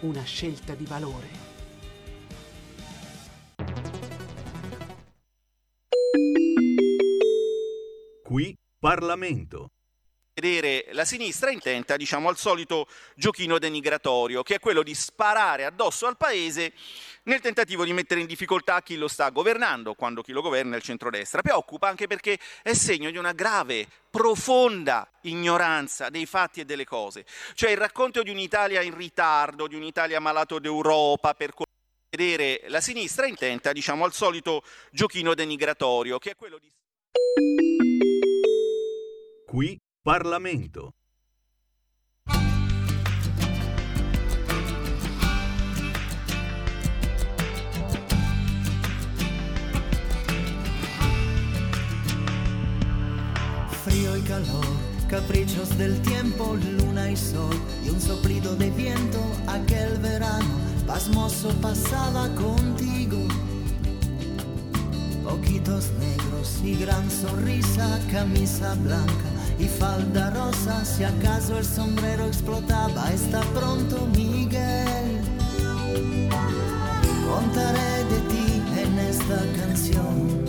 una scelta di valore. Qui Parlamento vedere la sinistra intenta diciamo, al solito giochino denigratorio, che è quello di sparare addosso al paese nel tentativo di mettere in difficoltà chi lo sta governando, quando chi lo governa è il centrodestra. Preoccupa anche perché è segno di una grave, profonda ignoranza dei fatti e delle cose. Cioè il racconto di un'Italia in ritardo, di un'Italia malato d'Europa per vedere la sinistra intenta, diciamo, al solito giochino denigratorio, che è quello di... Qui Parlamento. Frío y calor, caprichos del tiempo, luna y sol y un soplido de viento, aquel verano pasmoso pasaba contigo. Ojitos negros y gran sonrisa, camisa blanca y falda rosa, si acaso el sombrero explotaba, está pronto Miguel. Contaré de ti en esta canción,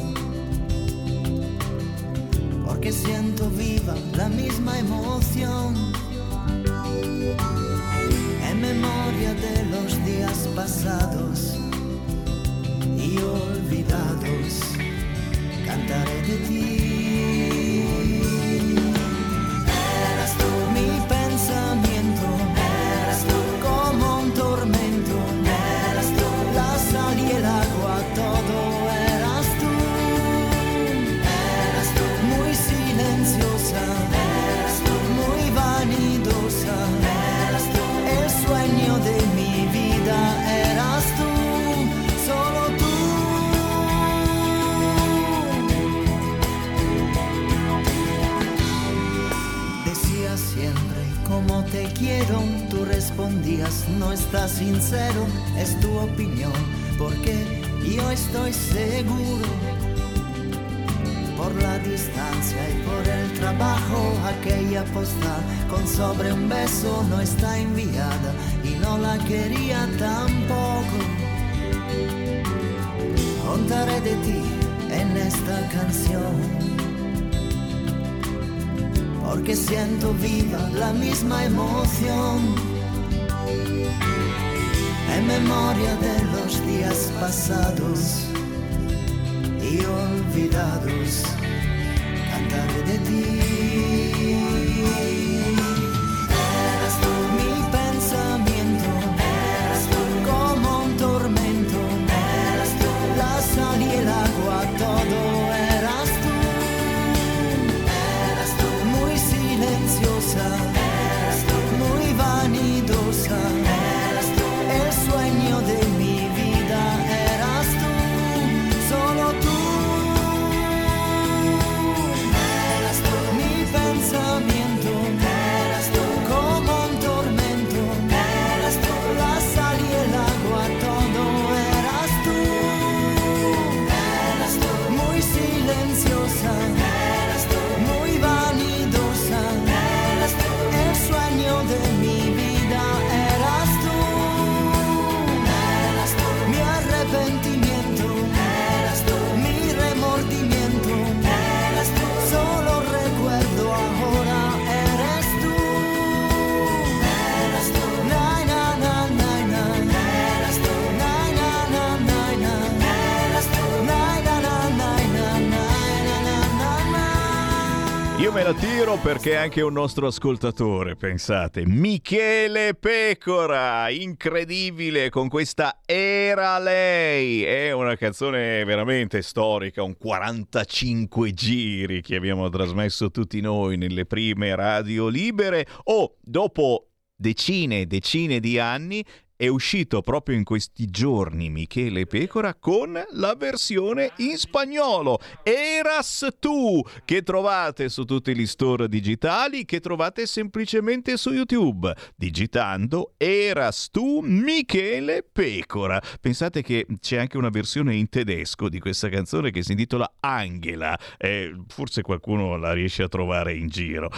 porque siento viva la misma emoción. En memoria de los días pasados y olvidados, cantaré de ti. Respondías, no estás sincero, es tu opinión, porque yo estoy seguro. Por la distancia y por el trabajo, aquella postal con sobre un beso no está enviada y no la quería tampoco. Contaré de ti en esta canción porque siento viva la misma emoción. Memoria de los días pasados y olvidados, cantaré de ti. Me la tiro perché è anche un nostro ascoltatore, pensate. Michele Pecora, incredibile con questa Era lei. È una canzone veramente storica, un 45 giri che abbiamo trasmesso tutti noi nelle prime radio libere. O oh, dopo decine e decine di anni è uscito proprio in questi giorni Michele Pecora con la versione in spagnolo Eras tu che trovate su tutti gli store digitali che trovate semplicemente su YouTube digitando Eras tu Michele Pecora. Pensate che c'è anche una versione in tedesco di questa canzone che si intitola Angela eh, forse qualcuno la riesce a trovare in giro.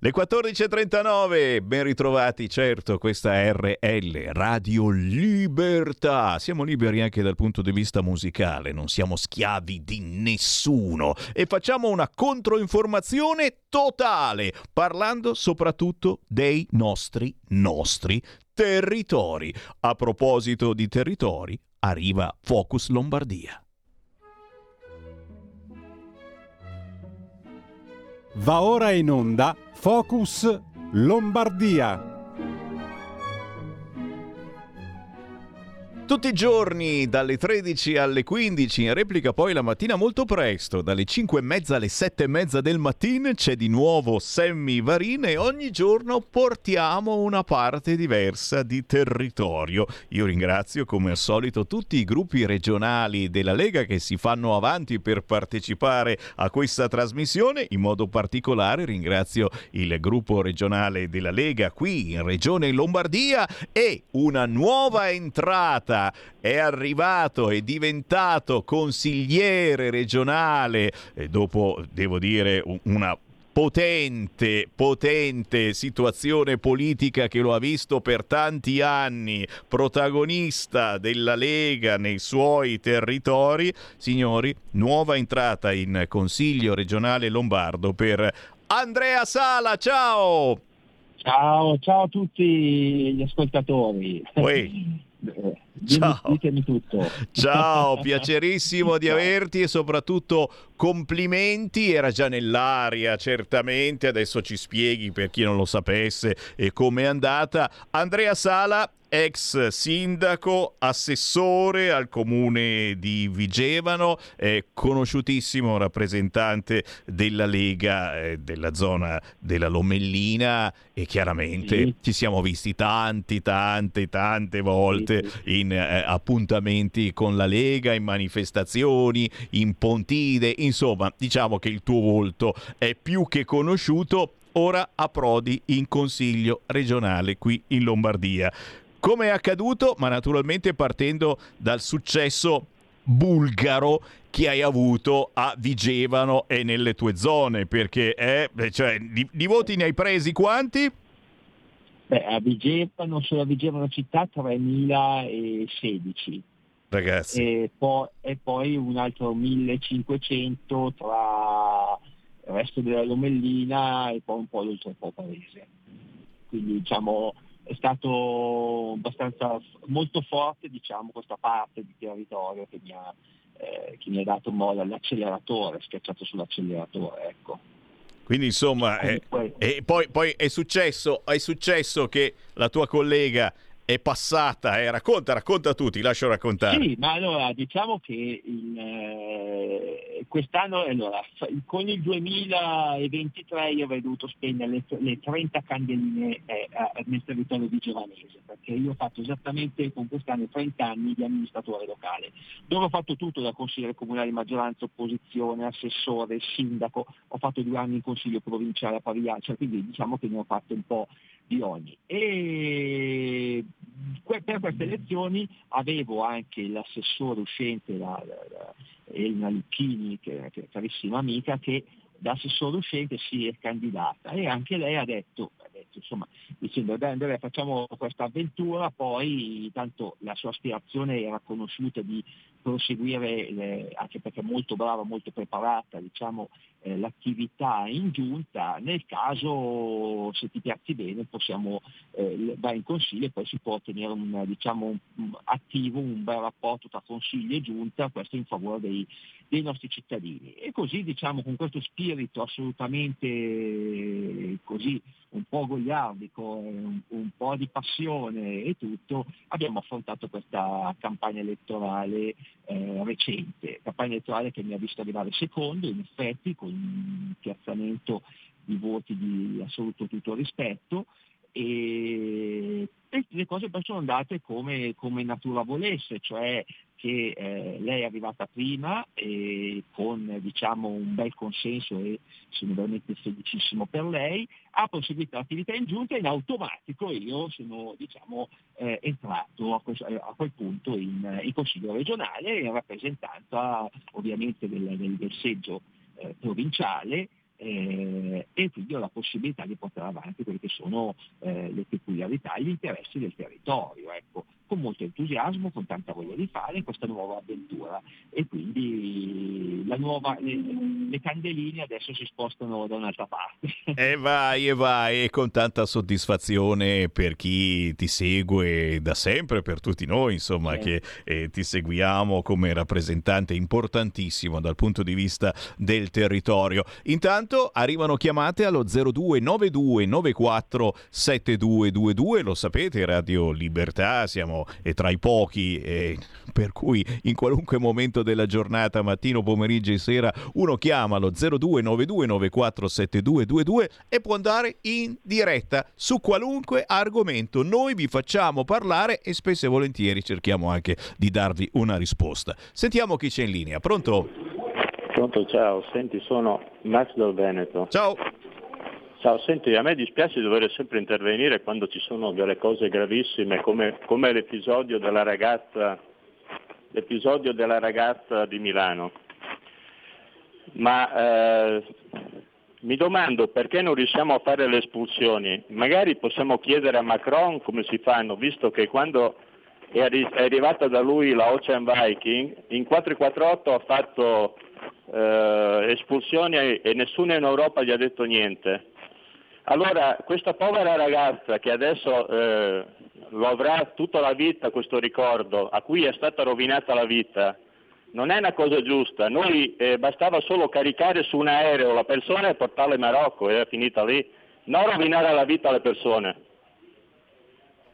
Le 14.39 ben ritrovati certo questa RL Radio Radio Libertà. Siamo liberi anche dal punto di vista musicale, non siamo schiavi di nessuno e facciamo una controinformazione totale, parlando soprattutto dei nostri nostri territori. A proposito di territori, arriva Focus Lombardia. Va ora in onda Focus Lombardia. Tutti i giorni dalle 13 alle 15, in replica poi la mattina molto presto, dalle 5 e mezza alle 7 e mezza del mattino c'è di nuovo Sammy Varin e ogni giorno portiamo una parte diversa di territorio. Io ringrazio come al solito tutti i gruppi regionali della Lega che si fanno avanti per partecipare a questa trasmissione, in modo particolare ringrazio il gruppo regionale della Lega qui in Regione Lombardia e una nuova entrata è arrivato, è diventato consigliere regionale, e dopo devo dire una potente, potente situazione politica che lo ha visto per tanti anni protagonista della Lega nei suoi territori. Signori, nuova entrata in Consiglio regionale lombardo per Andrea Sala. Ciao! Ciao, ciao a tutti gli ascoltatori. Eh, Ciao. Ditemi tutto. Ciao, piacerissimo di averti e soprattutto complimenti. Era già nell'aria, certamente. Adesso ci spieghi per chi non lo sapesse e com'è andata. Andrea Sala ex sindaco, assessore al comune di Vigevano, eh, conosciutissimo rappresentante della Lega eh, della zona della Lomellina e chiaramente sì. ci siamo visti tanti, tante, tante volte sì. in eh, appuntamenti con la Lega, in manifestazioni, in pontide, insomma diciamo che il tuo volto è più che conosciuto ora a Prodi in consiglio regionale qui in Lombardia come è accaduto, ma naturalmente partendo dal successo bulgaro che hai avuto a Vigevano e nelle tue zone, perché è, cioè, di, di voti ne hai presi quanti? Beh, a Vigevano, solo a Vigevano città 3016. Ragazzi. E poi, e poi un altro 1500 tra il resto della Lomellina e poi un po' l'ultimo paese. Quindi diciamo è stato abbastanza molto forte diciamo, questa parte di territorio che mi ha, eh, che mi ha dato molla l'acceleratore, schiacciato sull'acceleratore. Ecco. Quindi insomma, eh, e poi, poi è, successo, è successo che la tua collega è passata, eh, racconta, racconta a tutti, lascio raccontare. Sì, ma allora diciamo che il, eh, quest'anno, allora, con il 2023 io avrei dovuto spendere le, le 30 candeline eh, nel territorio di Giovanese, perché io ho fatto esattamente con quest'anno 30 anni di amministratore locale, dove ho fatto tutto da consigliere comunale maggioranza, opposizione, assessore, sindaco, ho fatto due anni in consiglio provinciale a Pavia, cioè, quindi diciamo che ne ho fatto un po' di ogni. E per queste elezioni avevo anche l'assessore uscente, la, la, la Elena Lucchini, che, è carissima amica, che da assessore uscente si è candidata e anche lei ha detto, ha detto insomma, dicendo dai Andrea facciamo questa avventura, poi tanto la sua aspirazione era conosciuta di proseguire, eh, anche perché molto brava, molto preparata, diciamo, eh, l'attività in giunta, nel caso se ti piazzi bene possiamo eh, vai in consiglio e poi si può ottenere un, diciamo, un attivo, un bel rapporto tra consiglio e giunta, questo in favore dei, dei nostri cittadini. E così diciamo con questo spirito assolutamente così un po' gogliardico, un, un po' di passione e tutto, abbiamo affrontato questa campagna elettorale eh, recente, campagna elettorale che mi ha visto arrivare secondo in effetti con un piazzamento di voti di assoluto tutto rispetto e, e le cose poi sono andate come, come natura volesse, cioè che eh, lei è arrivata prima e con diciamo, un bel consenso e sono veramente felicissimo per lei, ha proseguito l'attività in giunta e in automatico io sono diciamo, eh, entrato a quel, a quel punto in, in, consiglio regionale in rappresentanza ovviamente del, del, del seggio eh, provinciale eh, e quindi ho la possibilità di portare avanti quelle che sono eh, le peculiarità e gli interessi del territorio, ecco, con molto entusiasmo, con tanta voglia di fare questa nuova avventura e quindi nuova, le, le, candeline adesso si spostano da un'altra parte. E vai, e vai, e con tanta soddisfazione per chi ti segue da sempre, per tutti noi, insomma, eh. che eh, ti seguiamo come rappresentante importantissimo dal punto di vista del territorio. Intanto arrivano chiamate allo 0292 94 7222, lo sapete, Radio Libertà, siamo eh, tra i pochi, eh, per cui in qualunque momento della giornata, mattino, pomeriggio e sera, uno chiama allo 0292 94 7222 e può andare in diretta su qualunque argomento. Noi vi facciamo parlare e spesso e volentieri cerchiamo anche di darvi una risposta. Sentiamo chi c'è in linea. Pronto? Pronto, ciao. Senti, sono Max dal Veneto. Ciao. Ciao, senti, a me dispiace dover sempre intervenire quando ci sono delle cose gravissime come, come l'episodio, della ragazza, l'episodio della ragazza di Milano. Ma eh, mi domando perché non riusciamo a fare le espulsioni. Magari possiamo chiedere a Macron come si fanno, visto che quando è, arri- è arrivata da lui la Ocean Viking, in 448 ha fatto eh, espulsioni e nessuno in Europa gli ha detto niente. Allora, questa povera ragazza che adesso eh, lo avrà tutta la vita questo ricordo, a cui è stata rovinata la vita, non è una cosa giusta. Noi eh, bastava solo caricare su un aereo la persona e portarla in Marocco, era finita lì. Non rovinare la vita alle persone.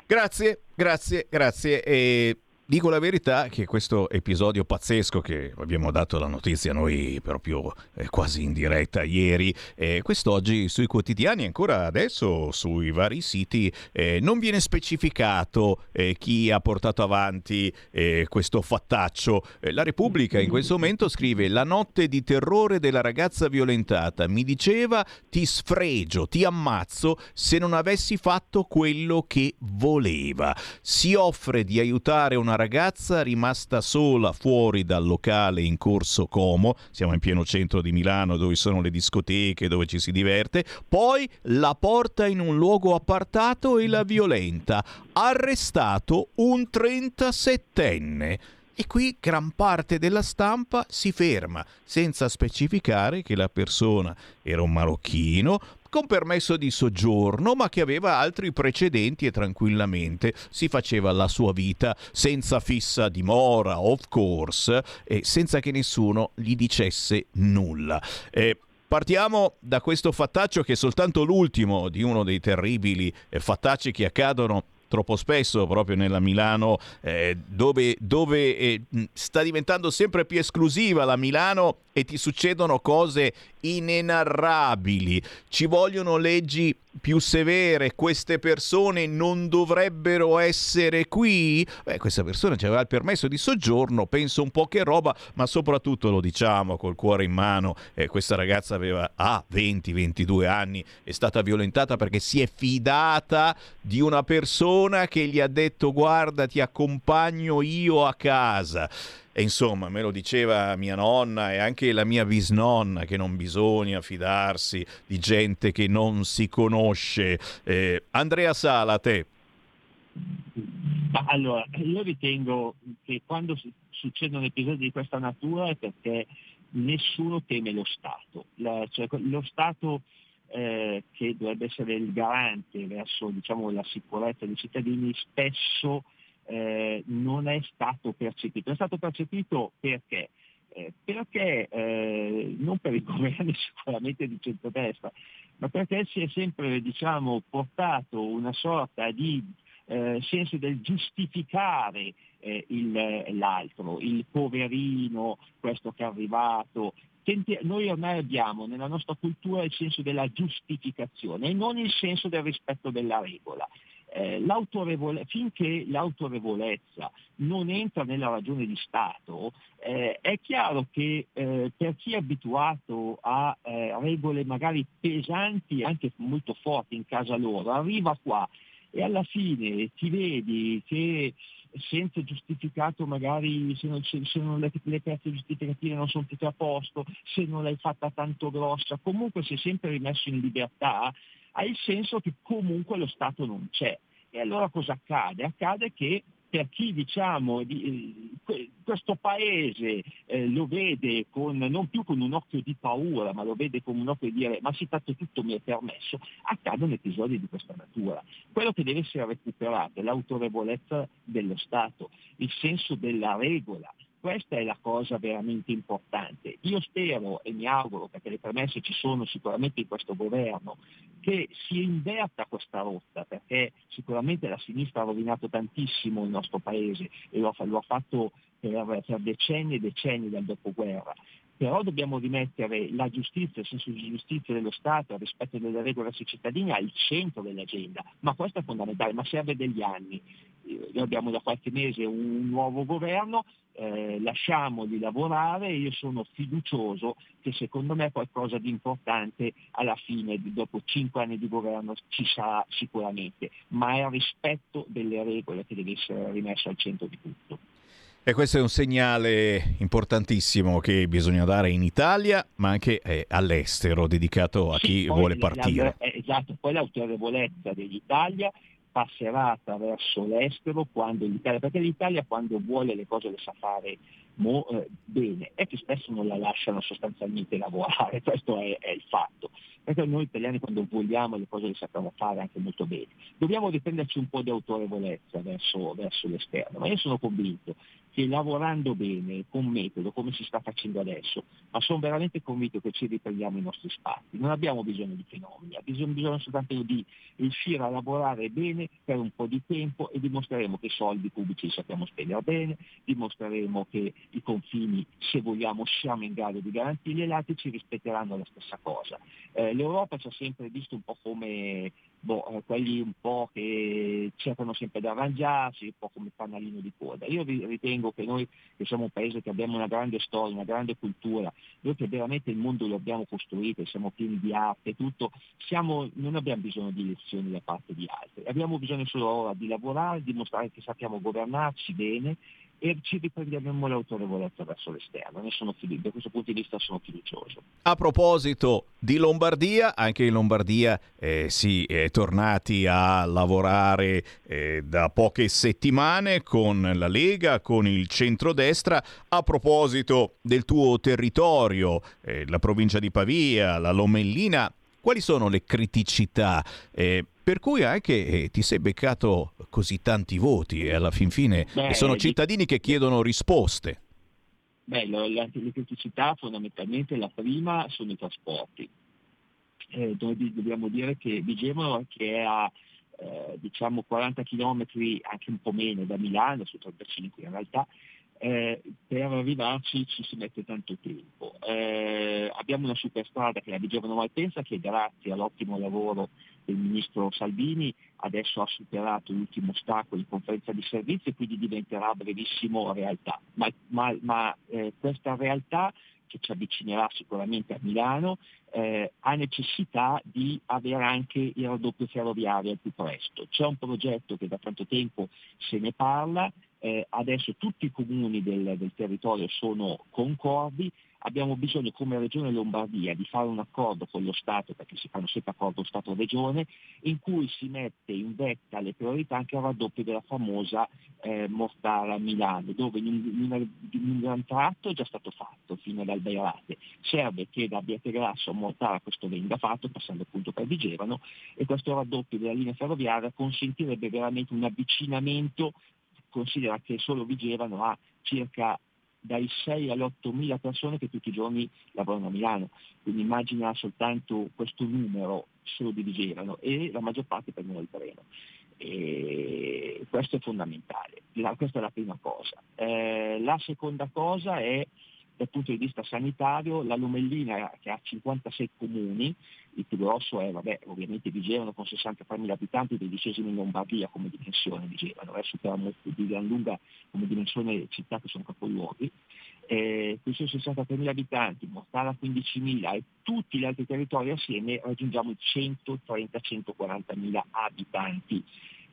Grazie, grazie, grazie. E Dico la verità che questo episodio pazzesco che abbiamo dato la notizia noi proprio eh, quasi in diretta ieri, eh, quest'oggi sui quotidiani, ancora adesso sui vari siti, eh, non viene specificato eh, chi ha portato avanti eh, questo fattaccio. Eh, la Repubblica in questo momento scrive la notte di terrore della ragazza violentata, mi diceva ti sfregio, ti ammazzo se non avessi fatto quello che voleva. Si offre di aiutare una ragazza rimasta sola fuori dal locale in corso Como, siamo in pieno centro di Milano dove sono le discoteche, dove ci si diverte, poi la porta in un luogo appartato e la violenta. Arrestato un 37enne. E qui gran parte della stampa si ferma, senza specificare che la persona era un marocchino, con permesso di soggiorno, ma che aveva altri precedenti e tranquillamente si faceva la sua vita senza fissa dimora, of course, e senza che nessuno gli dicesse nulla. Eh, Partiamo da questo fattaccio che è soltanto l'ultimo di uno dei terribili eh, fattacci che accadono troppo spesso proprio nella Milano eh, dove, dove eh, sta diventando sempre più esclusiva la Milano e ti succedono cose inenarrabili. Ci vogliono leggi più severe, queste persone non dovrebbero essere qui? Beh, questa persona aveva il permesso di soggiorno, penso un po' che roba, ma soprattutto lo diciamo col cuore in mano, eh, questa ragazza aveva ah, 20-22 anni, è stata violentata perché si è fidata di una persona che gli ha detto guarda ti accompagno io a casa. E insomma, me lo diceva mia nonna e anche la mia bisnonna che non bisogna fidarsi di gente che non si conosce. Eh, Andrea Sala, a te. Allora, io ritengo che quando succedono episodi di questa natura è perché nessuno teme lo Stato. La, cioè, lo Stato eh, che dovrebbe essere il garante verso diciamo, la sicurezza dei cittadini spesso eh, non è stato percepito. È stato percepito perché? Eh, perché eh, non per i governi sicuramente di centrodestra, ma perché si è sempre diciamo, portato una sorta di eh, senso del giustificare eh, il, l'altro, il poverino, questo che è arrivato. Noi ormai abbiamo nella nostra cultura il senso della giustificazione e non il senso del rispetto della regola. Eh, l'autorevole- finché l'autorevolezza non entra nella ragione di Stato, eh, è chiaro che eh, per chi è abituato a eh, regole magari pesanti e anche molto forti in casa loro, arriva qua e alla fine ti vedi che senza giustificato magari se, non, se non le, le, pezze giustificative non sono tutte a posto, se non l'hai fatta tanto grossa, comunque sei sempre rimesso in libertà, ha il senso che comunque lo Stato non c'è. E allora cosa accade? Accade che per chi diciamo, di, eh, questo paese eh, lo vede con, non più con un occhio di paura, ma lo vede con un occhio di dire ma si fatto tutto mi è permesso, accadono episodi di questa natura. Quello che deve essere recuperato è l'autorevolezza dello Stato, il senso della regola, questa è la cosa veramente importante. Io spero e mi auguro, perché le premesse ci sono sicuramente in questo governo, che si inverta questa rotta, perché sicuramente la sinistra ha rovinato tantissimo il nostro paese e lo ha, fatto per, per decenni e decenni dal dopoguerra però dobbiamo rimettere la giustizia, il senso di giustizia dello Stato, il rispetto delle regole verso i cittadini al centro dell'agenda, ma questo è fondamentale, ma serve degli anni. Eh, noi abbiamo da qualche mese un nuovo governo, eh, lasciamoli lavorare e io sono fiducioso che secondo me qualcosa di importante alla fine, dopo cinque anni di governo, ci sarà sicuramente, ma è il rispetto delle regole che deve essere rimesso al centro di tutto. E questo è un segnale importantissimo che bisogna dare in Italia, ma anche eh, all'estero, dedicato a sì, chi vuole partire. La, eh, esatto, poi l'autorevolezza dell'Italia passerà attraverso l'estero quando l'Italia, perché l'Italia quando vuole le cose le sa fare mo, eh, bene e che spesso non la lasciano sostanzialmente lavorare, questo è, è, il fatto. Perché noi italiani quando vogliamo le cose le sappiamo fare anche molto bene. Dobbiamo riprenderci un po' di autorevolezza verso, verso l'esterno, ma io sono convinto che lavorando bene, con metodo, come si sta facendo adesso, ma sono veramente convinto che ci riprendiamo i nostri spazi. Non abbiamo bisogno di fenomeni, abbiamo bisogno soltanto di riuscire a lavorare bene per un po' di tempo e dimostreremo che i soldi pubblici li sappiamo spendere bene, dimostreremo che i confini, se vogliamo, siamo in grado di garantirli e gli altri ci rispetteranno la stessa cosa. Eh, L'Europa ci ha sempre visto un po' come boh, eh, quelli un po' che cercano sempre di arrangiarsi, un po' come pannalino di coda. Io ritengo che noi, che siamo un paese che abbiamo una grande storia, una grande cultura, noi che veramente il mondo lo abbiamo costruito, siamo pieni di arte e tutto, siamo, non abbiamo bisogno di lezioni da parte di altri, abbiamo bisogno solo ora di lavorare, di dimostrare che sappiamo governarci bene e ci riprenderemo l'autorevolezza verso l'esterno. Fiducioso, da questo punto di vista sono fiducioso. A proposito di Lombardia, anche in Lombardia eh, si è tornati a lavorare eh, da poche settimane con la Lega, con il centrodestra. A proposito del tuo territorio, eh, la provincia di Pavia, la Lomellina, quali sono le criticità? Eh, per cui anche eh, ti sei beccato così tanti voti e alla fin fine Beh, sono cittadini che chiedono risposte. Beh, le criticità fondamentalmente la prima sono i trasporti. Eh, noi dobbiamo dire che Vigevano che è a eh, diciamo 40 km, anche un po' meno da Milano, su 35 in realtà, eh, per arrivarci ci si mette tanto tempo. Eh, abbiamo una superstrada che è la Vigevano Malpensa che grazie all'ottimo lavoro del ministro Salvini adesso ha superato l'ultimo ostacolo in conferenza di servizi e quindi diventerà brevissimo realtà. Ma, ma, ma eh, questa realtà che ci avvicinerà sicuramente a Milano, eh, ha necessità di avere anche il raddoppio ferroviario al più presto. C'è un progetto che da tanto tempo se ne parla, eh, adesso tutti i comuni del, del territorio sono concordi, abbiamo bisogno come Regione Lombardia di fare un accordo con lo Stato, perché si fanno sempre accordo Stato-Regione, in cui si mette in vetta le priorità anche al raddoppio della famosa eh, Mortara Milano, dove in un, in, un, gran tratto è già stato fatto fino ad Albeirate. Serve che da Abbiategrasso a Mortara questo venga fatto, passando appunto per Vigevano, e questo raddoppio della linea ferroviaria consentirebbe veramente un avvicinamento considera che solo Vigevano ha circa dai 6 alle 8 mila persone che tutti i giorni lavorano a Milano, quindi immagina soltanto questo numero solo di Vigevano e la maggior parte prendono il treno. E questo è fondamentale, la, questa è la prima cosa. Eh, la seconda cosa è dal punto di vista sanitario, la Lomellina che ha 56 comuni, il più grosso è vabbè, ovviamente Vigevano con 63.000 abitanti, dodicesimi in Lombardia come dimensione Vigevano, è supera molto di gran lunga come dimensione città che sono capoluoghi, eh, sono 63.000 abitanti, Mortara 15.000 e tutti gli altri territori assieme raggiungiamo i 130-140.000 abitanti.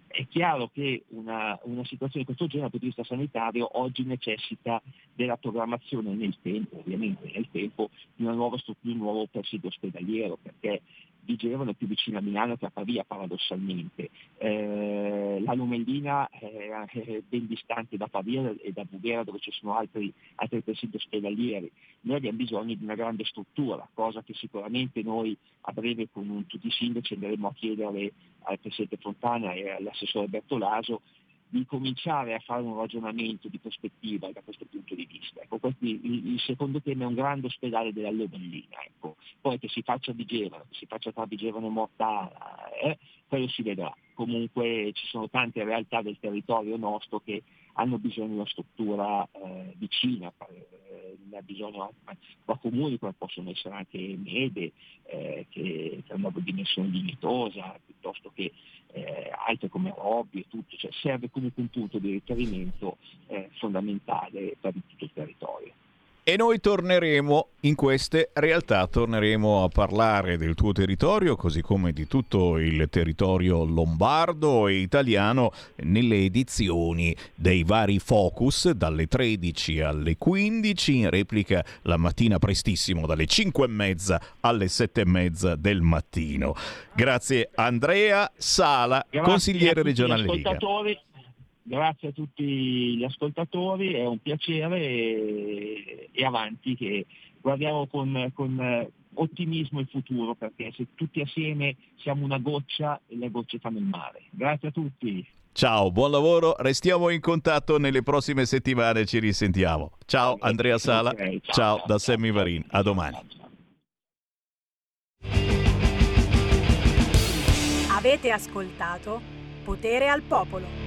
È chiaro che una, una, situazione di questo genere dal punto di vista sanitario oggi necessita della programmazione nel tempo, ovviamente nel tempo, di una nuova struttura, di un nuovo presidio ospedaliero, perché Vigevano è più vicino a Milano che a Pavia paradossalmente. Eh, la Lomellina è ben distante da Pavia e da Bugera dove ci sono altri, altri presidi ospedalieri. Noi abbiamo bisogno di una grande struttura, cosa che sicuramente noi a breve con un tutti i sindaci andremo a chiedere al Presidente Fontana e all'assessore Bertolaso di cominciare a fare un ragionamento di prospettiva da questo punto di vista. Ecco, questi, il, il, secondo tema è un grande ospedale della Lomellina, ecco. poi che si faccia a Vigevano, che si faccia tra Vigevano e Mortara, eh, quello si vedrà. Comunque ci sono tante realtà del territorio nostro che hanno bisogno di una struttura eh, vicina, eh, bisogno qua comuni come possono essere anche Mede, eh, che, che hanno una dimensione dignitosa, piuttosto che eh, altre come hobby e tutto, cioè serve comunque un punto di riferimento eh, fondamentale per tutto il territorio. E noi torneremo in queste realtà, torneremo a parlare del tuo territorio, così come di tutto il territorio lombardo e italiano, nelle edizioni dei vari focus, dalle 13 alle 15, in replica la mattina prestissimo, dalle 5 e mezza alle 7 e mezza del mattino. Grazie Andrea Sala, Grazie consigliere regionale Liga. Grazie a tutti gli ascoltatori, è un piacere e, e avanti che guardiamo con, con, ottimismo il futuro perché se tutti assieme siamo una goccia e le gocce fanno il mare. Grazie a tutti. Ciao, buon lavoro, restiamo in contatto nelle prossime settimane, ci risentiamo. Ciao Andrea Sala, okay, ciao, ciao, ciao, da Sammy Varin, a domani. Avete ascoltato Potere al Popolo.